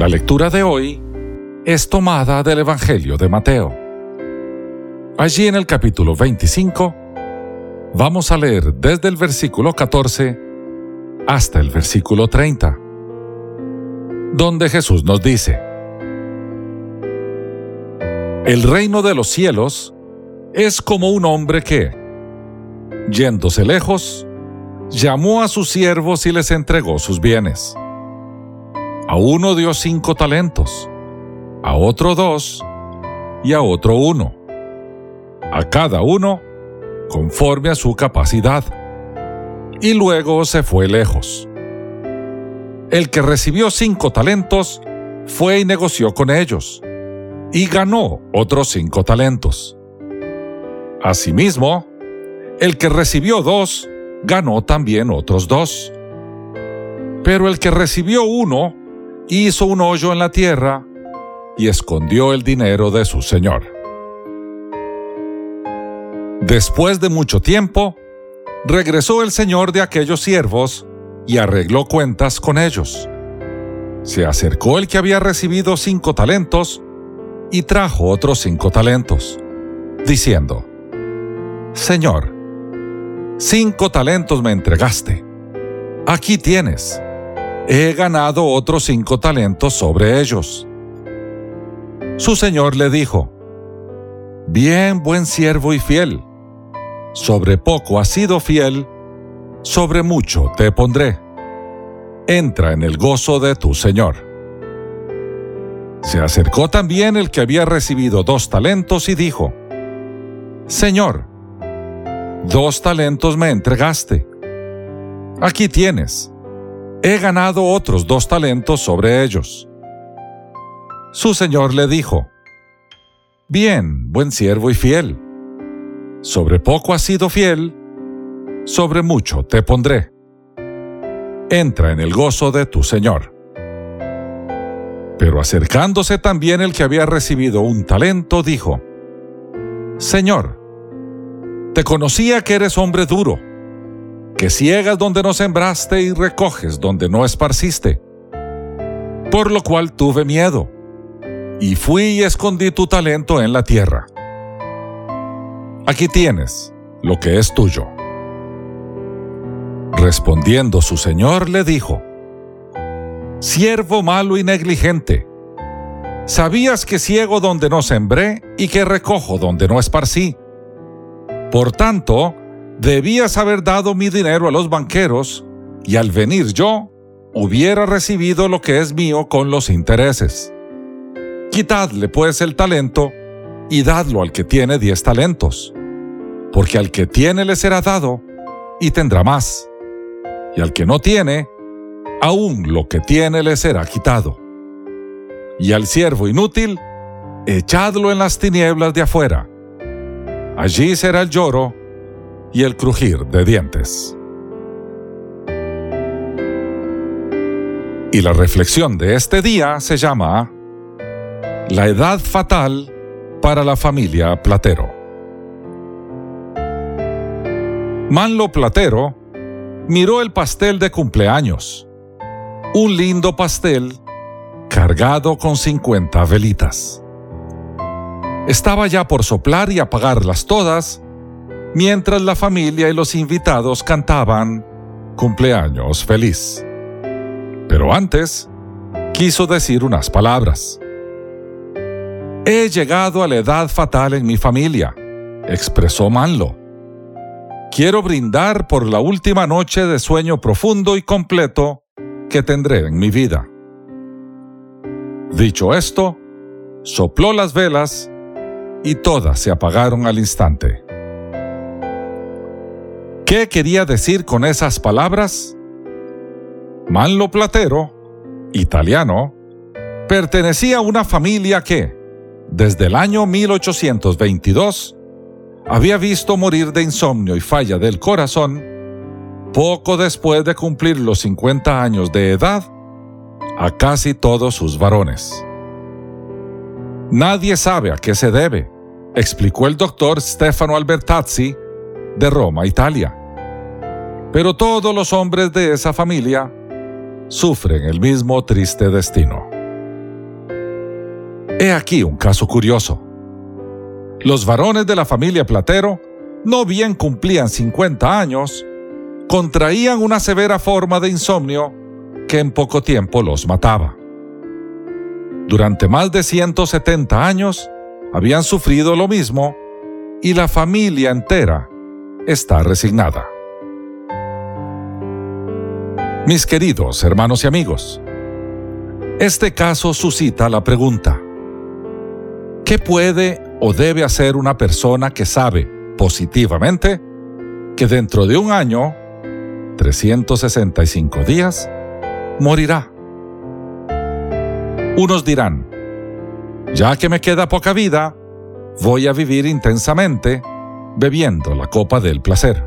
La lectura de hoy es tomada del Evangelio de Mateo. Allí en el capítulo 25 vamos a leer desde el versículo 14 hasta el versículo 30, donde Jesús nos dice, El reino de los cielos es como un hombre que, yéndose lejos, llamó a sus siervos y les entregó sus bienes. A uno dio cinco talentos, a otro dos y a otro uno. A cada uno conforme a su capacidad. Y luego se fue lejos. El que recibió cinco talentos fue y negoció con ellos, y ganó otros cinco talentos. Asimismo, el que recibió dos, ganó también otros dos. Pero el que recibió uno, hizo un hoyo en la tierra y escondió el dinero de su señor. Después de mucho tiempo, regresó el señor de aquellos siervos y arregló cuentas con ellos. Se acercó el que había recibido cinco talentos y trajo otros cinco talentos, diciendo, Señor, cinco talentos me entregaste. Aquí tienes he ganado otros cinco talentos sobre ellos. Su señor le dijo, Bien, buen siervo y fiel, sobre poco has sido fiel, sobre mucho te pondré. Entra en el gozo de tu señor. Se acercó también el que había recibido dos talentos y dijo, Señor, dos talentos me entregaste. Aquí tienes he ganado otros dos talentos sobre ellos. Su señor le dijo, Bien, buen siervo y fiel. Sobre poco has sido fiel, sobre mucho te pondré. Entra en el gozo de tu señor. Pero acercándose también el que había recibido un talento, dijo, Señor, te conocía que eres hombre duro que ciegas donde no sembraste y recoges donde no esparciste. Por lo cual tuve miedo, y fui y escondí tu talento en la tierra. Aquí tienes lo que es tuyo. Respondiendo su señor le dijo, Siervo malo y negligente, sabías que ciego donde no sembré y que recojo donde no esparcí. Por tanto, debías haber dado mi dinero a los banqueros, y al venir yo, hubiera recibido lo que es mío con los intereses. Quitadle pues el talento, y dadlo al que tiene diez talentos, porque al que tiene le será dado, y tendrá más, y al que no tiene, aún lo que tiene le será quitado. y al siervo inútil, echadlo en las tinieblas de afuera. Allí será el lloro y el crujir de dientes. Y la reflexión de este día se llama La edad fatal para la familia Platero. Manlo Platero miró el pastel de cumpleaños. Un lindo pastel cargado con 50 velitas. Estaba ya por soplar y apagarlas todas, mientras la familia y los invitados cantaban cumpleaños feliz. Pero antes, quiso decir unas palabras. He llegado a la edad fatal en mi familia, expresó Manlo. Quiero brindar por la última noche de sueño profundo y completo que tendré en mi vida. Dicho esto, sopló las velas y todas se apagaron al instante. ¿Qué quería decir con esas palabras? Manlo Platero, italiano, pertenecía a una familia que, desde el año 1822, había visto morir de insomnio y falla del corazón poco después de cumplir los 50 años de edad a casi todos sus varones. Nadie sabe a qué se debe, explicó el doctor Stefano Albertazzi de Roma, Italia. Pero todos los hombres de esa familia sufren el mismo triste destino. He aquí un caso curioso. Los varones de la familia Platero, no bien cumplían 50 años, contraían una severa forma de insomnio que en poco tiempo los mataba. Durante más de 170 años habían sufrido lo mismo y la familia entera está resignada. Mis queridos hermanos y amigos, este caso suscita la pregunta, ¿qué puede o debe hacer una persona que sabe positivamente que dentro de un año, 365 días, morirá? Unos dirán, ya que me queda poca vida, voy a vivir intensamente bebiendo la copa del placer.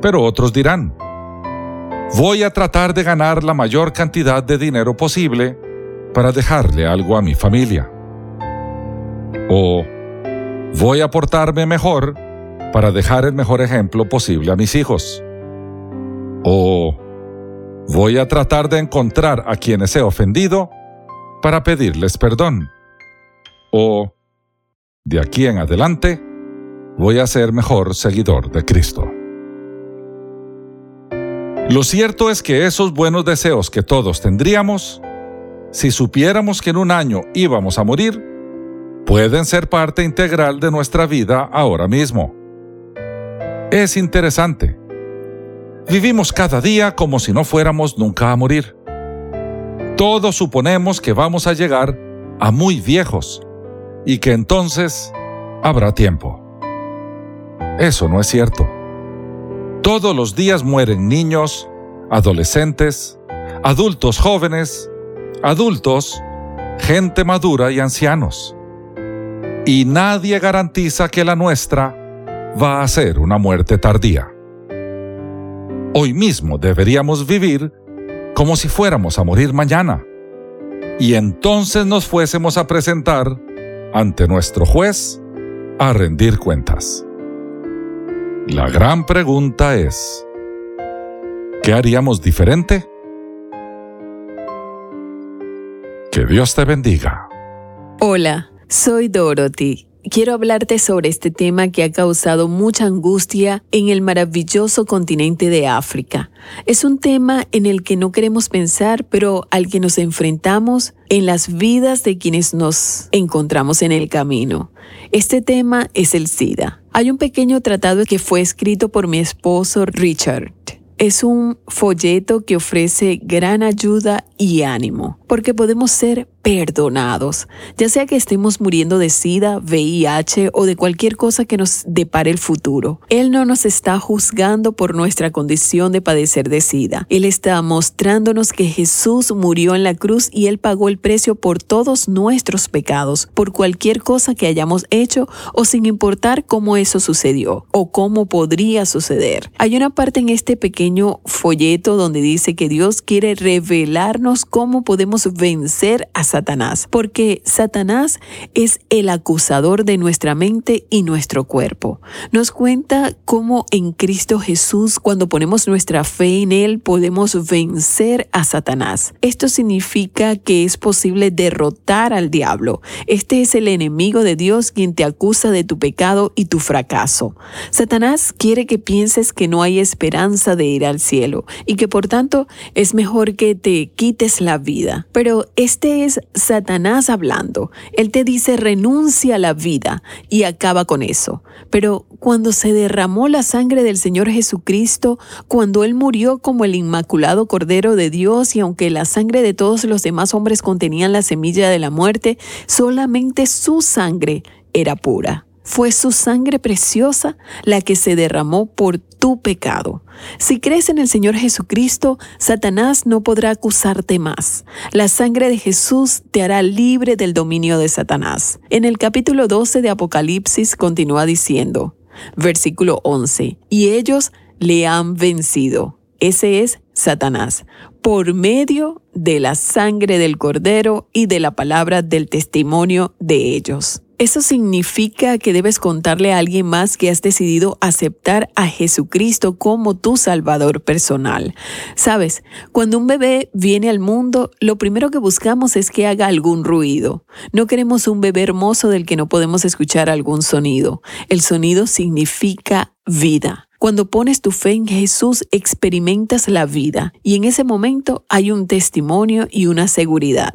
Pero otros dirán, Voy a tratar de ganar la mayor cantidad de dinero posible para dejarle algo a mi familia. O voy a portarme mejor para dejar el mejor ejemplo posible a mis hijos. O voy a tratar de encontrar a quienes he ofendido para pedirles perdón. O de aquí en adelante voy a ser mejor seguidor de Cristo. Lo cierto es que esos buenos deseos que todos tendríamos, si supiéramos que en un año íbamos a morir, pueden ser parte integral de nuestra vida ahora mismo. Es interesante. Vivimos cada día como si no fuéramos nunca a morir. Todos suponemos que vamos a llegar a muy viejos y que entonces habrá tiempo. Eso no es cierto. Todos los días mueren niños, adolescentes, adultos jóvenes, adultos, gente madura y ancianos. Y nadie garantiza que la nuestra va a ser una muerte tardía. Hoy mismo deberíamos vivir como si fuéramos a morir mañana. Y entonces nos fuésemos a presentar ante nuestro juez a rendir cuentas. La gran pregunta es, ¿qué haríamos diferente? Que Dios te bendiga. Hola, soy Dorothy. Quiero hablarte sobre este tema que ha causado mucha angustia en el maravilloso continente de África. Es un tema en el que no queremos pensar, pero al que nos enfrentamos en las vidas de quienes nos encontramos en el camino. Este tema es el SIDA. Hay un pequeño tratado que fue escrito por mi esposo Richard. Es un folleto que ofrece gran ayuda y ánimo, porque podemos ser perdonados, ya sea que estemos muriendo de SIDA, VIH o de cualquier cosa que nos depare el futuro. Él no nos está juzgando por nuestra condición de padecer de SIDA. Él está mostrándonos que Jesús murió en la cruz y Él pagó el precio por todos nuestros pecados, por cualquier cosa que hayamos hecho o sin importar cómo eso sucedió o cómo podría suceder. Hay una parte en este pequeño folleto donde dice que Dios quiere revelarnos cómo podemos vencer a Satanás, porque Satanás es el acusador de nuestra mente y nuestro cuerpo. Nos cuenta cómo en Cristo Jesús, cuando ponemos nuestra fe en Él, podemos vencer a Satanás. Esto significa que es posible derrotar al diablo. Este es el enemigo de Dios quien te acusa de tu pecado y tu fracaso. Satanás quiere que pienses que no hay esperanza de al cielo y que por tanto es mejor que te quites la vida. Pero este es Satanás hablando. Él te dice renuncia a la vida y acaba con eso. Pero cuando se derramó la sangre del Señor Jesucristo, cuando Él murió como el inmaculado Cordero de Dios y aunque la sangre de todos los demás hombres contenían la semilla de la muerte, solamente su sangre era pura. Fue su sangre preciosa la que se derramó por tu pecado. Si crees en el Señor Jesucristo, Satanás no podrá acusarte más. La sangre de Jesús te hará libre del dominio de Satanás. En el capítulo 12 de Apocalipsis continúa diciendo, versículo 11, y ellos le han vencido. Ese es Satanás, por medio de la sangre del cordero y de la palabra del testimonio de ellos. Eso significa que debes contarle a alguien más que has decidido aceptar a Jesucristo como tu Salvador personal. Sabes, cuando un bebé viene al mundo, lo primero que buscamos es que haga algún ruido. No queremos un bebé hermoso del que no podemos escuchar algún sonido. El sonido significa vida. Cuando pones tu fe en Jesús, experimentas la vida y en ese momento hay un testimonio y una seguridad.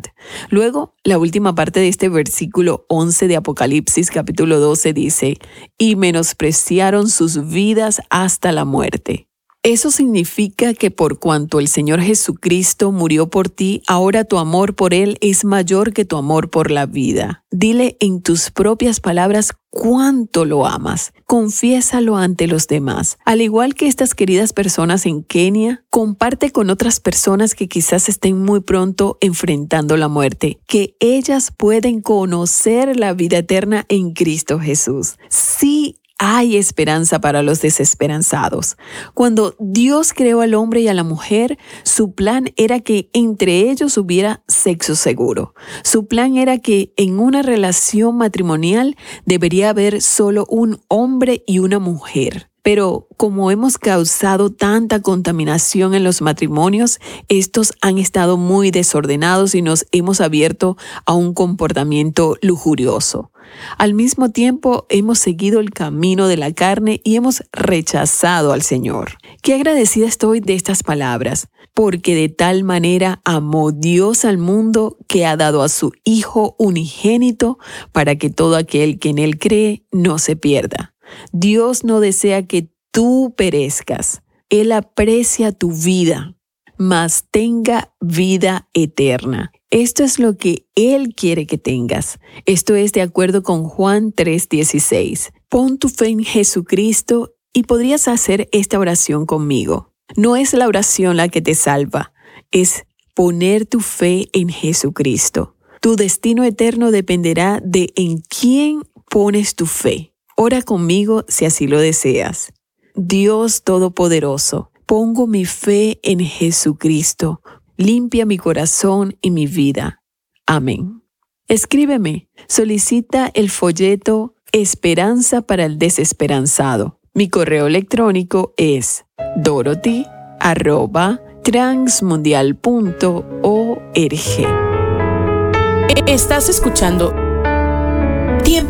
Luego, la última parte de este versículo 11 de Apocalipsis capítulo 12 dice, y menospreciaron sus vidas hasta la muerte. Eso significa que por cuanto el Señor Jesucristo murió por ti, ahora tu amor por Él es mayor que tu amor por la vida. Dile en tus propias palabras cuánto lo amas. Confiésalo ante los demás. Al igual que estas queridas personas en Kenia, comparte con otras personas que quizás estén muy pronto enfrentando la muerte, que ellas pueden conocer la vida eterna en Cristo Jesús. Sí hay esperanza para los desesperanzados. Cuando Dios creó al hombre y a la mujer, su plan era que entre ellos hubiera sexo seguro. Su plan era que en una relación matrimonial debería haber solo un hombre y una mujer. Pero como hemos causado tanta contaminación en los matrimonios, estos han estado muy desordenados y nos hemos abierto a un comportamiento lujurioso. Al mismo tiempo, hemos seguido el camino de la carne y hemos rechazado al Señor. Qué agradecida estoy de estas palabras, porque de tal manera amó Dios al mundo que ha dado a su Hijo unigénito para que todo aquel que en Él cree no se pierda Dios no desea que tú perezcas. Él aprecia tu vida, mas tenga vida eterna. Esto es lo que Él quiere que tengas. Esto es de acuerdo con Juan 3:16. Pon tu fe en Jesucristo y podrías hacer esta oración conmigo. No es la oración la que te salva, es poner tu fe en Jesucristo. Tu destino eterno dependerá de en quién pones tu fe. Ora conmigo si así lo deseas. Dios Todopoderoso, pongo mi fe en Jesucristo. Limpia mi corazón y mi vida. Amén. Escríbeme. Solicita el folleto Esperanza para el Desesperanzado. Mi correo electrónico es dorothy@transmundial.org. Estás escuchando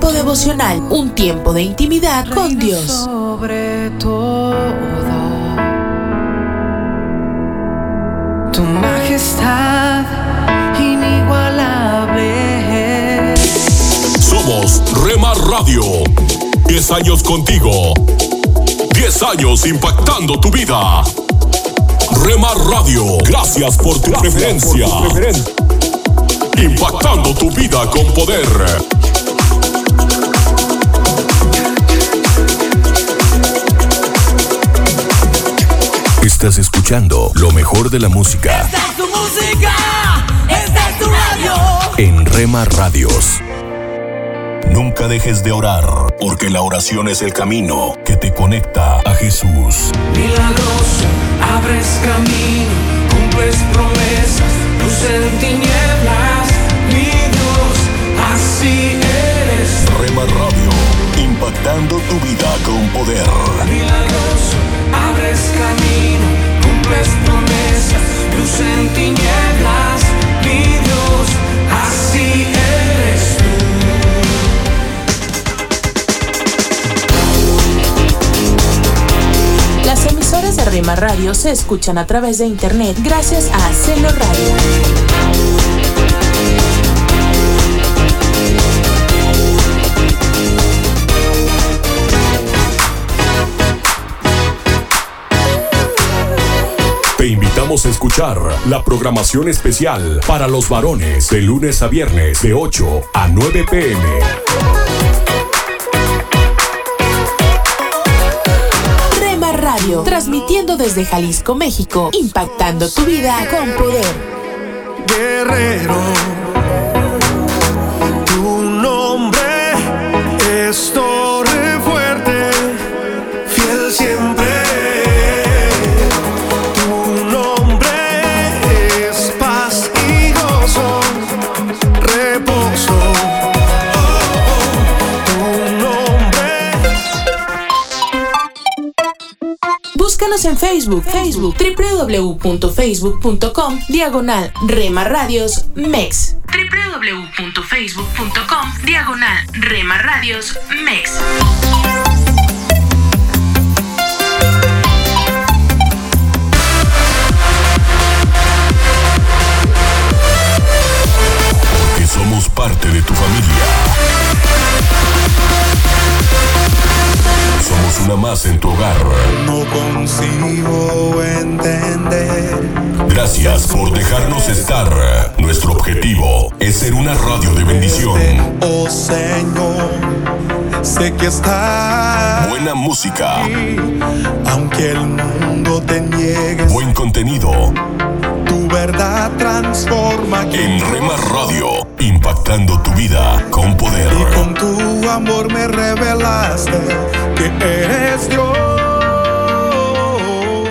Tiempo devocional, un tiempo de intimidad con Dios. Sobre todo, tu majestad inigualable. Somos Rema Radio. 10 años contigo. 10 años impactando tu vida. Rema Radio. Gracias por tu preferencia. impactando tu vida con poder. Estás escuchando lo mejor de la música Esta es tu música, esta es tu radio. en Rema Radios. Nunca dejes de orar, porque la oración es el camino que te conecta a Jesús. Milagroso, abres camino, cumples promesas, luz en tinieblas, mi Dios, así eres. Rema Radio, impactando tu vida con poder. Milagroso, abres camino, cumples promesas, luz en tinieblas, mi Dios, así eres tú. Las emisoras de Rima Radio se escuchan a través de internet gracias a Celo Radio. Te invitamos a escuchar la programación especial para los varones de lunes a viernes de 8 a 9 pm. Rema Radio, transmitiendo desde Jalisco, México, impactando tu vida con poder. guerrero. Facebook, Facebook, www.facebook.com, diagonal Rema Radios MEX. www.facebook.com, diagonal Rema Radios MEX. Que somos parte de tu familia. Somos una más en tu hogar. no consigo entender. Gracias por dejarnos estar. Nuestro objetivo es ser una radio de bendición. Oh Señor, sé que estás Buena música, aunque el mundo te niegue. buen contenido. Tu verdad transforma En Rema Radio, impactando tu vida con poder. Y con tu amor me revelaste que eres Dios.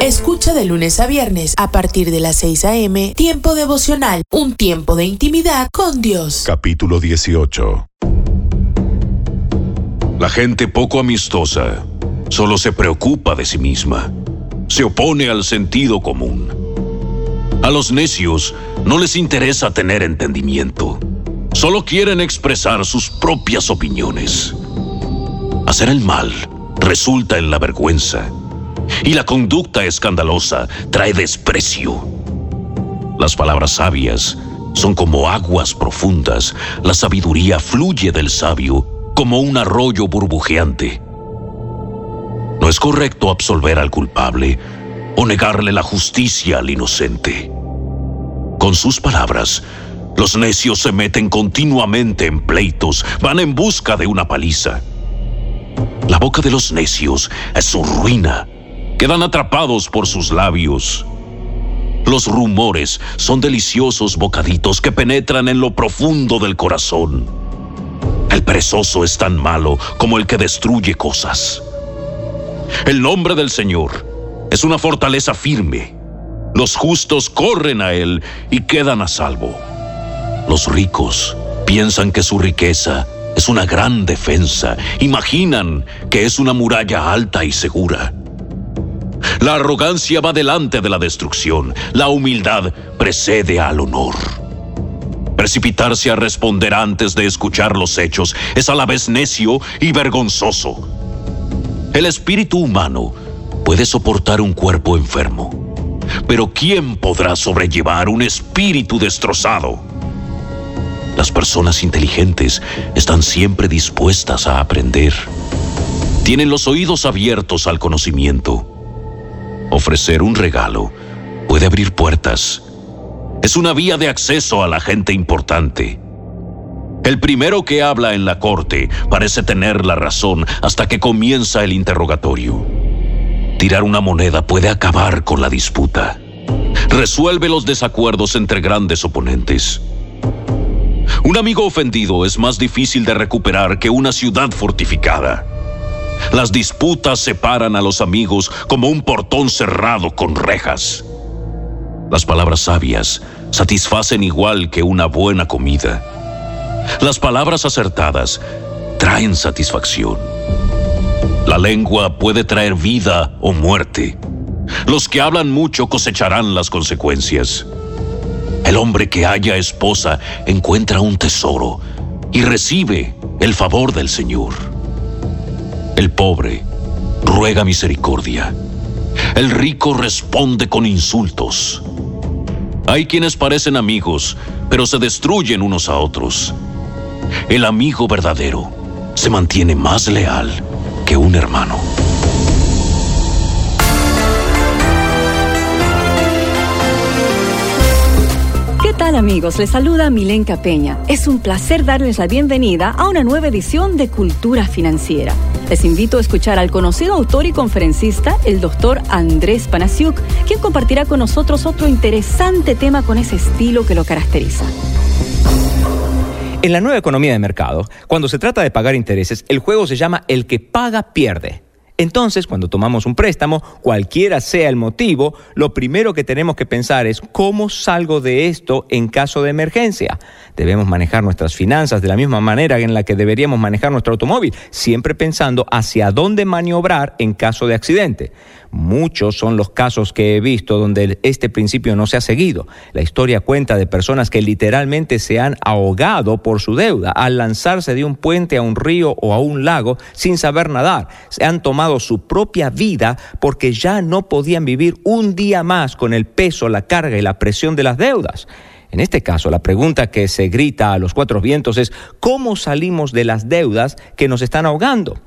Escucha de lunes a viernes a partir de las 6 a.m. Tiempo devocional, un tiempo de intimidad con Dios. Capítulo 18. La gente poco amistosa solo se preocupa de sí misma. Se opone al sentido común. A los necios no les interesa tener entendimiento. Solo quieren expresar sus propias opiniones. Hacer el mal resulta en la vergüenza. Y la conducta escandalosa trae desprecio. Las palabras sabias son como aguas profundas. La sabiduría fluye del sabio como un arroyo burbujeante. No es correcto absolver al culpable o negarle la justicia al inocente. Con sus palabras, los necios se meten continuamente en pleitos, van en busca de una paliza. La boca de los necios es su ruina. Quedan atrapados por sus labios. Los rumores son deliciosos bocaditos que penetran en lo profundo del corazón. El perezoso es tan malo como el que destruye cosas. El nombre del Señor es una fortaleza firme. Los justos corren a Él y quedan a salvo. Los ricos piensan que su riqueza es una gran defensa. Imaginan que es una muralla alta y segura. La arrogancia va delante de la destrucción. La humildad precede al honor. Precipitarse a responder antes de escuchar los hechos es a la vez necio y vergonzoso. El espíritu humano puede soportar un cuerpo enfermo, pero ¿quién podrá sobrellevar un espíritu destrozado? Las personas inteligentes están siempre dispuestas a aprender. Tienen los oídos abiertos al conocimiento. Ofrecer un regalo puede abrir puertas, Es una vía de acceso a la gente importante. El primero que habla en la corte parece tener la razón hasta que comienza el interrogatorio. Tirar una moneda puede acabar con la disputa. Resuelve los desacuerdos entre grandes oponentes. Un amigo ofendido es más difícil de recuperar que una ciudad fortificada. Las disputas separan a los amigos como un portón cerrado con rejas. Las palabras sabias satisfacen igual que una buena comida. Las palabras acertadas traen satisfacción. La lengua puede traer vida o muerte. Los que hablan mucho cosecharán las consecuencias. El hombre que haya esposa encuentra un tesoro y recibe el favor del Señor. El pobre ruega misericordia. El rico responde con insultos. Hay quienes parecen amigos, pero se destruyen unos a otros. El amigo verdadero se mantiene más leal que un hermano. ¿Qué tal amigos? Les saluda Milenka Peña. Es un placer darles la bienvenida a una nueva edición de Cultura Financiera. Les invito a escuchar al conocido autor y conferencista, el doctor Andrés Panasiuk, quien compartirá con nosotros otro interesante tema con ese estilo que lo caracteriza. En la nueva economía de mercado, cuando se trata de pagar intereses, el juego se llama el que paga pierde. Entonces, cuando tomamos un préstamo, cualquiera sea el motivo, lo primero que tenemos que pensar es cómo salgo de esto en caso de emergencia. Debemos manejar nuestras finanzas de la misma manera en la que deberíamos manejar nuestro automóvil, siempre pensando hacia dónde maniobrar en caso de accidente. Muchos son los casos que he visto donde este principio no se ha seguido. La historia cuenta de personas que literalmente se han ahogado por su deuda al lanzarse de un puente a un río o a un lago sin saber nadar. Se han tomado su propia vida porque ya no podían vivir un día más con el peso, la carga y la presión de las deudas. En este caso, la pregunta que se grita a los cuatro vientos es, ¿cómo salimos de las deudas que nos están ahogando?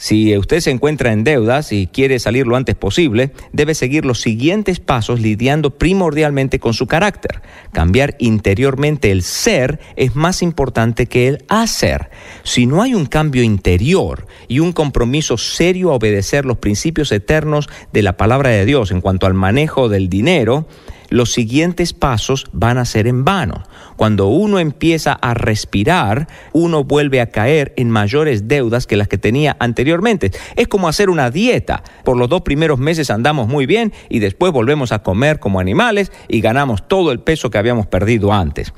Si usted se encuentra en deudas y quiere salir lo antes posible, debe seguir los siguientes pasos lidiando primordialmente con su carácter. Cambiar interiormente el ser es más importante que el hacer. Si no hay un cambio interior y un compromiso serio a obedecer los principios eternos de la palabra de Dios en cuanto al manejo del dinero, los siguientes pasos van a ser en vano. Cuando uno empieza a respirar, uno vuelve a caer en mayores deudas que las que tenía anteriormente. Es como hacer una dieta. Por los dos primeros meses andamos muy bien y después volvemos a comer como animales y ganamos todo el peso que habíamos perdido antes.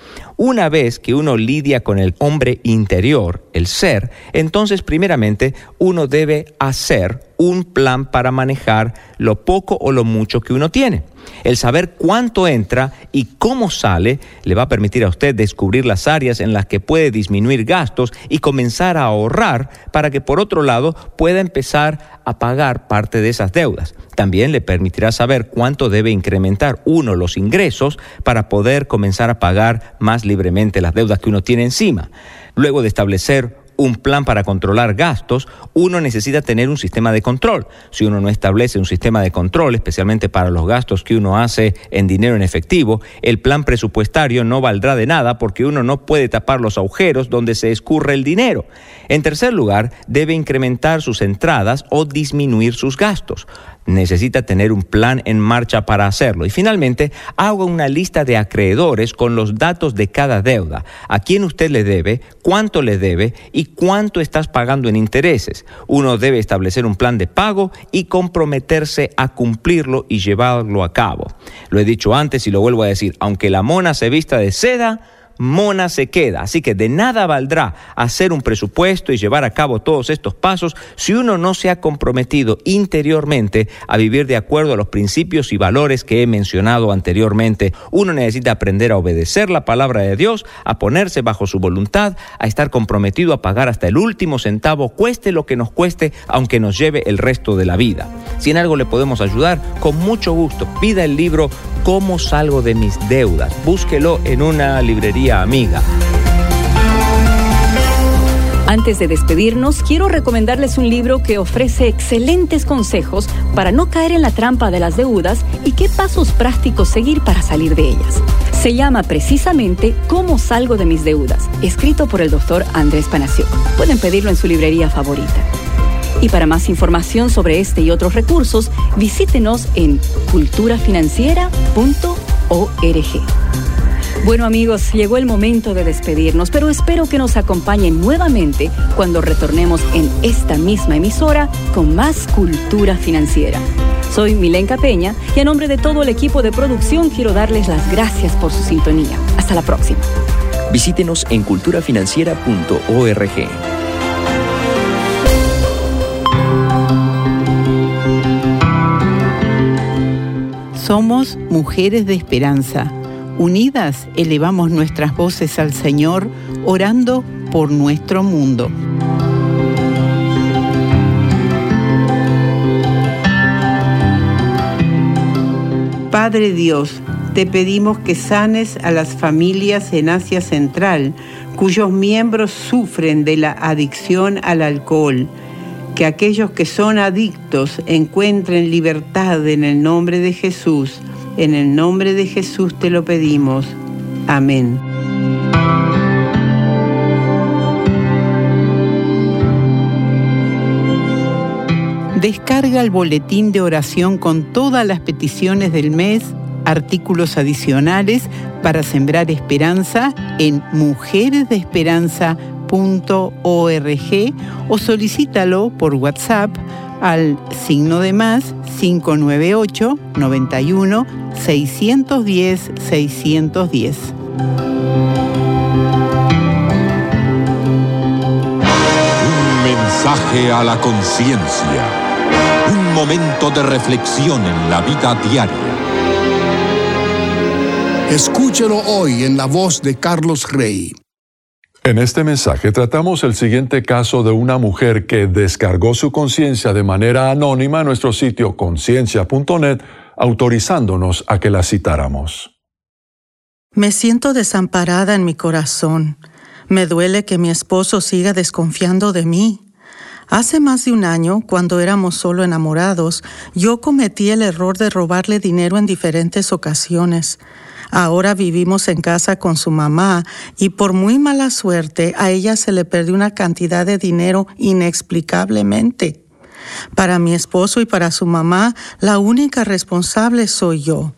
Una vez que uno lidia con el hombre interior, el ser, entonces primeramente uno debe hacer un plan para manejar lo poco o lo mucho que uno tiene. El saber cuánto entra y cómo sale le va a permitir a usted descubrir las áreas en las que puede disminuir gastos y comenzar a ahorrar para que por otro lado pueda empezar a pagar parte de esas deudas. También le permitirá saber cuánto debe incrementar uno los ingresos para poder comenzar a pagar más libremente las deudas que uno tiene encima. Luego de establecer un plan para controlar gastos, uno necesita tener un sistema de control. Si uno no establece un sistema de control, especialmente para los gastos que uno hace en dinero en efectivo, el plan presupuestario no valdrá de nada porque uno no puede tapar los agujeros donde se escurre el dinero. En tercer lugar, debe incrementar sus entradas o disminuir sus gastos necesita tener un plan en marcha para hacerlo. Y finalmente, haga una lista de acreedores con los datos de cada deuda, a quién usted le debe, cuánto le debe y cuánto estás pagando en intereses. Uno debe establecer un plan de pago y comprometerse a cumplirlo y llevarlo a cabo. Lo he dicho antes y lo vuelvo a decir, aunque la mona se vista de seda, mona se queda. Así que de nada valdrá hacer un presupuesto y llevar a cabo todos estos pasos si uno no se ha comprometido interiormente a vivir de acuerdo a los principios y valores que he mencionado anteriormente. Uno necesita aprender a obedecer la palabra de Dios, a ponerse bajo su voluntad, a estar comprometido a pagar hasta el último centavo, cueste lo que nos cueste, aunque nos lleve el resto de la vida. Si en algo le podemos ayudar, con mucho gusto, pida el libro ¿Cómo salgo de mis deudas? Búsquelo en una librería amiga. Antes de despedirnos, quiero recomendarles un libro que ofrece excelentes consejos para no caer en la trampa de las deudas y qué pasos prácticos seguir para salir de ellas. Se llama precisamente Cómo salgo de mis deudas, escrito por el doctor Andrés Panaciuk. Pueden pedirlo en su librería favorita. Y para más información sobre este y otros recursos, visítenos en culturafinanciera.org. Bueno amigos, llegó el momento de despedirnos, pero espero que nos acompañen nuevamente cuando retornemos en esta misma emisora con más cultura financiera. Soy Milenka Peña y a nombre de todo el equipo de producción quiero darles las gracias por su sintonía. Hasta la próxima. Visítenos en culturafinanciera.org. Mujeres de esperanza Unidas elevamos nuestras voces al Señor, orando por nuestro mundo. Padre Dios, te pedimos que sanes a las familias en Asia Central, cuyos miembros sufren de la adicción al alcohol. Que aquellos que son adictos encuentren libertad en el nombre de Jesús en el nombre de Jesús te lo pedimos. Amén. Descarga el boletín de oración con todas las peticiones del mes, artículos adicionales para sembrar esperanza en o solicítalo por WhatsApp al signo de más 598 91 610 610. Un mensaje a la conciencia. Un momento de reflexión en la vida diaria. Escúchelo hoy en la voz de Carlos Rey. En este mensaje tratamos el siguiente caso de una mujer que descargó su conciencia de manera anónima en nuestro sitio conciencia.net, autorizándonos a que la citáramos. Me siento desamparada en mi corazón. Me duele que mi esposo siga desconfiando de mí. Hace más de un año, cuando éramos solo enamorados, yo cometí el error de robarle dinero en diferentes ocasiones. Ahora vivimos en casa con su mamá y por muy mala suerte a ella se le perdió una cantidad de dinero inexplicablemente. Para mi esposo y para su mamá, la única responsable soy yo.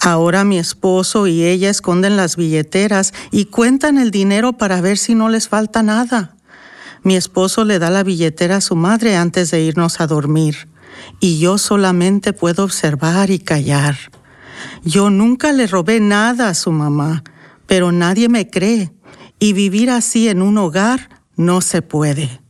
Ahora mi esposo y ella esconden las billeteras y cuentan el dinero para ver si no les falta nada. Mi esposo le da la billetera a su madre antes de irnos a dormir y yo solamente puedo observar y callar. Yo nunca le robé nada a su mamá, pero nadie me cree y vivir así en un hogar no se puede.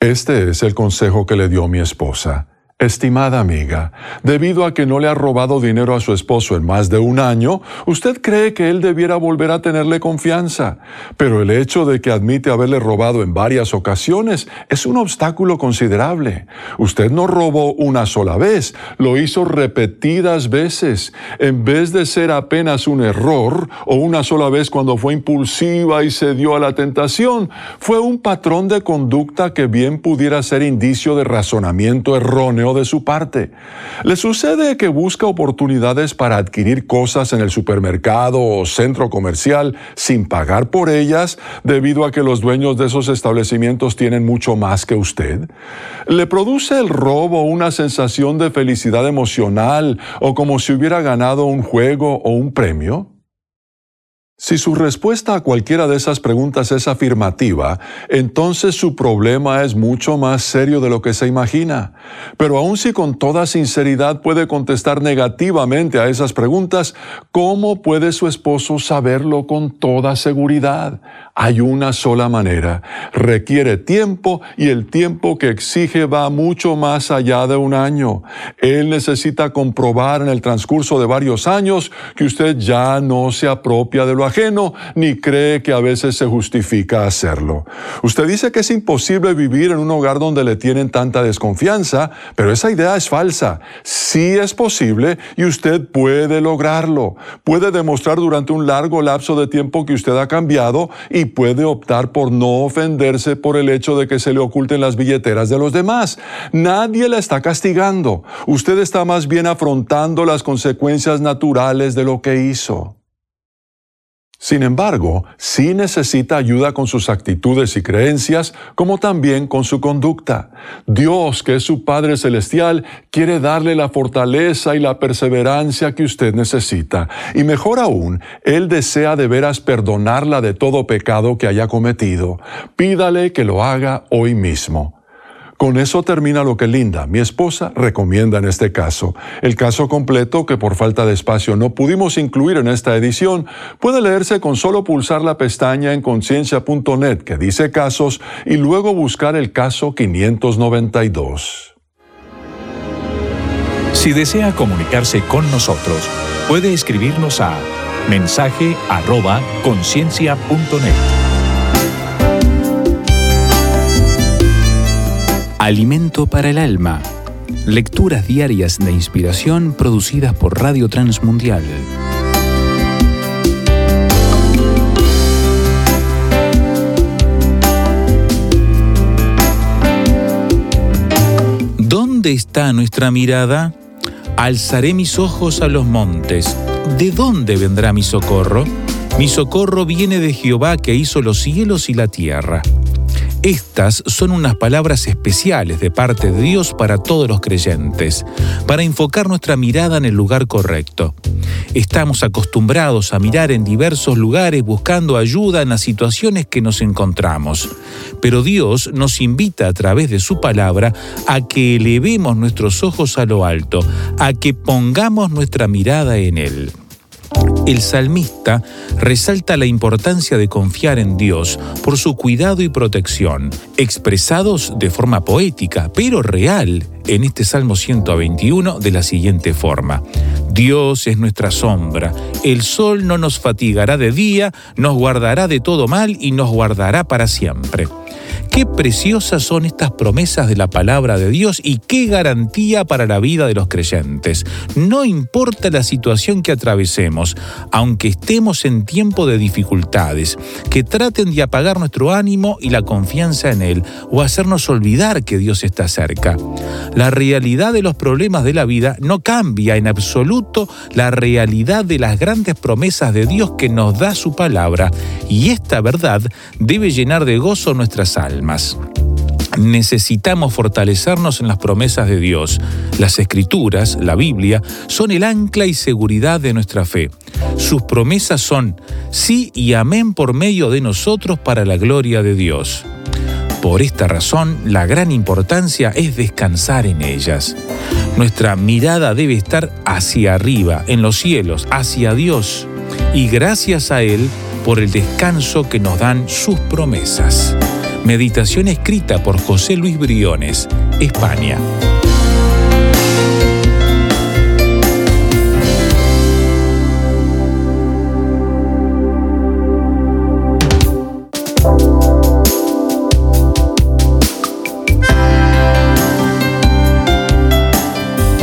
Este es el consejo que le dio mi esposa. Estimada amiga, debido a que no le ha robado dinero a su esposo en más de un año, usted cree que él debiera volver a tenerle confianza. Pero el hecho de que admite haberle robado en varias ocasiones es un obstáculo considerable. Usted no robó una sola vez, lo hizo repetidas veces. En vez de ser apenas un error o una sola vez cuando fue impulsiva y se dio a la tentación, fue un patrón de conducta que bien pudiera ser indicio de razonamiento erróneo de su parte. Le sucede que busca oportunidades para adquirir cosas en el supermercado o centro comercial sin pagar por ellas debido a que los dueños de esos establecimientos tienen mucho más que usted. Le produce el robo una sensación de felicidad emocional o como si hubiera ganado un juego o un premio. Si su respuesta a cualquiera de esas preguntas es afirmativa, entonces su problema es mucho más serio de lo que se imagina. Pero aun si con toda sinceridad puede contestar negativamente a esas preguntas, ¿cómo puede su esposo saberlo con toda seguridad? Hay una sola manera. Requiere tiempo y el tiempo que exige va mucho más allá de un año. Él necesita comprobar en el transcurso de varios años que usted ya no se apropia de lo ajeno, ni cree que a veces se justifica hacerlo. Usted dice que es imposible vivir en un hogar donde le tienen tanta desconfianza, pero esa idea es falsa. Sí es posible y usted puede lograrlo. Puede demostrar durante un largo lapso de tiempo que usted ha cambiado y puede optar por no ofenderse por el hecho de que se le oculten las billeteras de los demás. Nadie la está castigando. Usted está más bien afrontando las consecuencias naturales de lo que hizo. Sin embargo, sí necesita ayuda con sus actitudes y creencias, como también con su conducta. Dios, que es su Padre Celestial, quiere darle la fortaleza y la perseverancia que usted necesita. Y mejor aún, Él desea de veras perdonarla de todo pecado que haya cometido. Pídale que lo haga hoy mismo. Con eso termina lo que Linda, mi esposa, recomienda en este caso. El caso completo, que por falta de espacio no pudimos incluir en esta edición, puede leerse con solo pulsar la pestaña en conciencia.net que dice casos y luego buscar el caso 592. Si desea comunicarse con nosotros, puede escribirnos a mensaje arroba conciencia.net. Alimento para el alma. Lecturas diarias de inspiración producidas por Radio Transmundial. ¿Dónde está nuestra mirada? Alzaré mis ojos a los montes. ¿De dónde vendrá mi socorro? Mi socorro viene de Jehová que hizo los cielos y la tierra. Estas son unas palabras especiales de parte de Dios para todos los creyentes, para enfocar nuestra mirada en el lugar correcto. Estamos acostumbrados a mirar en diversos lugares buscando ayuda en las situaciones que nos encontramos, pero Dios nos invita a través de su palabra a que elevemos nuestros ojos a lo alto, a que pongamos nuestra mirada en Él. El salmista resalta la importancia de confiar en Dios por su cuidado y protección, expresados de forma poética, pero real, en este Salmo 121 de la siguiente forma. Dios es nuestra sombra, el sol no nos fatigará de día, nos guardará de todo mal y nos guardará para siempre. Qué preciosas son estas promesas de la palabra de Dios y qué garantía para la vida de los creyentes. No importa la situación que atravesemos, aunque estemos en tiempo de dificultades, que traten de apagar nuestro ánimo y la confianza en Él o hacernos olvidar que Dios está cerca. La realidad de los problemas de la vida no cambia en absoluto la realidad de las grandes promesas de Dios que nos da su palabra y esta verdad debe llenar de gozo nuestras almas. Necesitamos fortalecernos en las promesas de Dios. Las escrituras, la Biblia, son el ancla y seguridad de nuestra fe. Sus promesas son sí y amén por medio de nosotros para la gloria de Dios. Por esta razón, la gran importancia es descansar en ellas. Nuestra mirada debe estar hacia arriba, en los cielos, hacia Dios. Y gracias a Él por el descanso que nos dan sus promesas. Meditación escrita por José Luis Briones, España.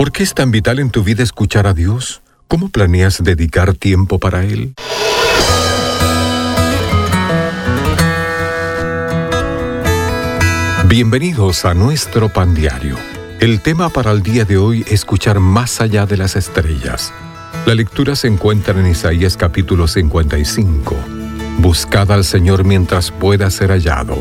¿Por qué es tan vital en tu vida escuchar a Dios? ¿Cómo planeas dedicar tiempo para Él? Bienvenidos a nuestro pan diario. El tema para el día de hoy es escuchar más allá de las estrellas. La lectura se encuentra en Isaías capítulo 55. Buscad al Señor mientras pueda ser hallado.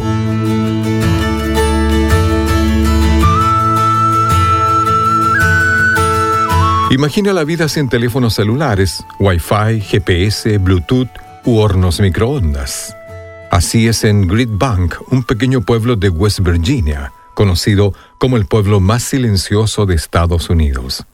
Imagina la vida sin teléfonos celulares, Wi-Fi, GPS, Bluetooth u hornos microondas. Así es en Great Bank, un pequeño pueblo de West Virginia, conocido como el pueblo más silencioso de Estados Unidos.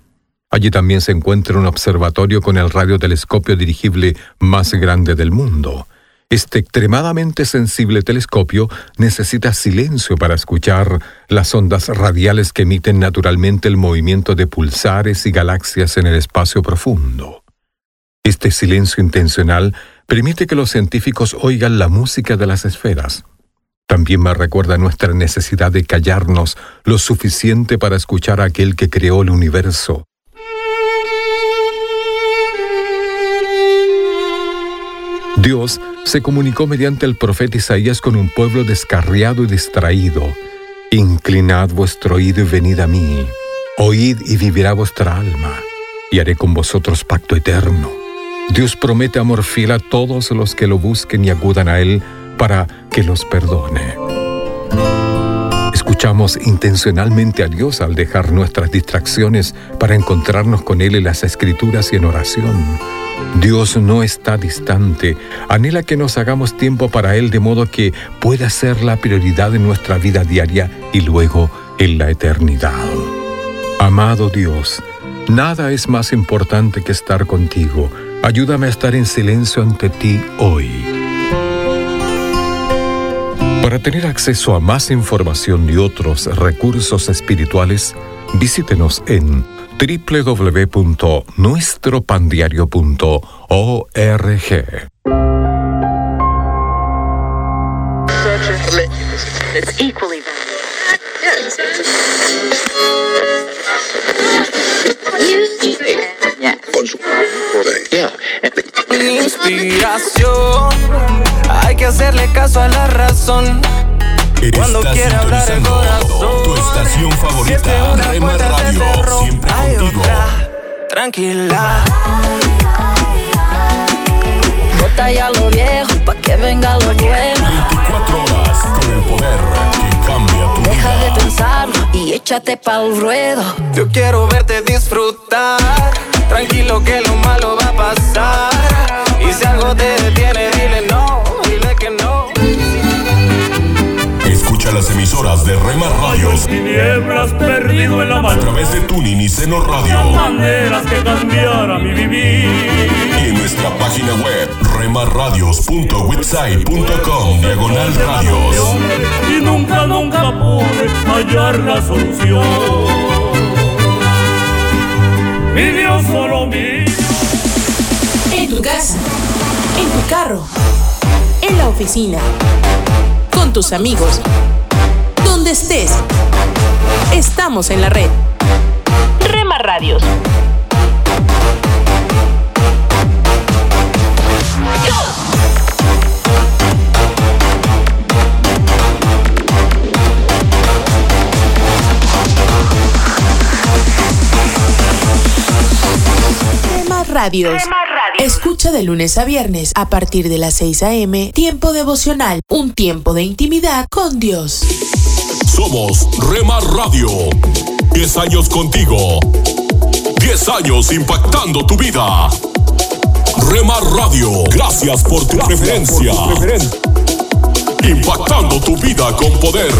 Allí también se encuentra un observatorio con el radiotelescopio dirigible más grande del mundo. Este extremadamente sensible telescopio necesita silencio para escuchar las ondas radiales que emiten naturalmente el movimiento de pulsares y galaxias en el espacio profundo. Este silencio intencional permite que los científicos oigan la música de las esferas. También me recuerda nuestra necesidad de callarnos lo suficiente para escuchar a aquel que creó el universo. Dios se comunicó mediante el profeta Isaías con un pueblo descarriado y distraído. Inclinad vuestro oído y venid a mí. Oíd y vivirá vuestra alma, y haré con vosotros pacto eterno. Dios promete amor fiel a todos los que lo busquen y acudan a Él para que los perdone. Escuchamos intencionalmente a Dios al dejar nuestras distracciones para encontrarnos con Él en las escrituras y en oración. Dios no está distante, anhela que nos hagamos tiempo para Él de modo que pueda ser la prioridad en nuestra vida diaria y luego en la eternidad. Amado Dios, nada es más importante que estar contigo. Ayúdame a estar en silencio ante ti hoy. Para tener acceso a más información y otros recursos espirituales, visítenos en www.nuestropandiario.org. Inspiración, hay que hacerle caso a la razón. Cuando quiera hablar el corazón. tu estación favorita, una Rema Radio, cerró, siempre hay contigo. otra. Tranquila. Bota ya lo viejo pa' que venga lo nuevo. 24 horas con el poder que cambia tu Deja de pensarlo y échate pa'l ruedo. Yo quiero verte disfrutar. Tranquilo que lo malo va a pasar. Y si algo te detiene, dile no, las emisoras de Rema Radios Tinieblas perdido en la a través de Tuning y Seno Radio Maneras que cambiara mi vivir. y en nuestra página web remarradios.website.com diagonal radios. Y nunca, nunca pude hallar la solución. Mi Dios solo mi En tu casa, en tu carro, en la oficina, con tus amigos, donde estés. Estamos en la red. Rema Radios. Rema Radios. Escucha de lunes a viernes a partir de las 6 a.m. Tiempo devocional, un tiempo de intimidad con Dios. Somos Rema Radio. 10 años contigo. 10 años impactando tu vida. Rema Radio, gracias por tu preferencia. Impactando tu vida con poder.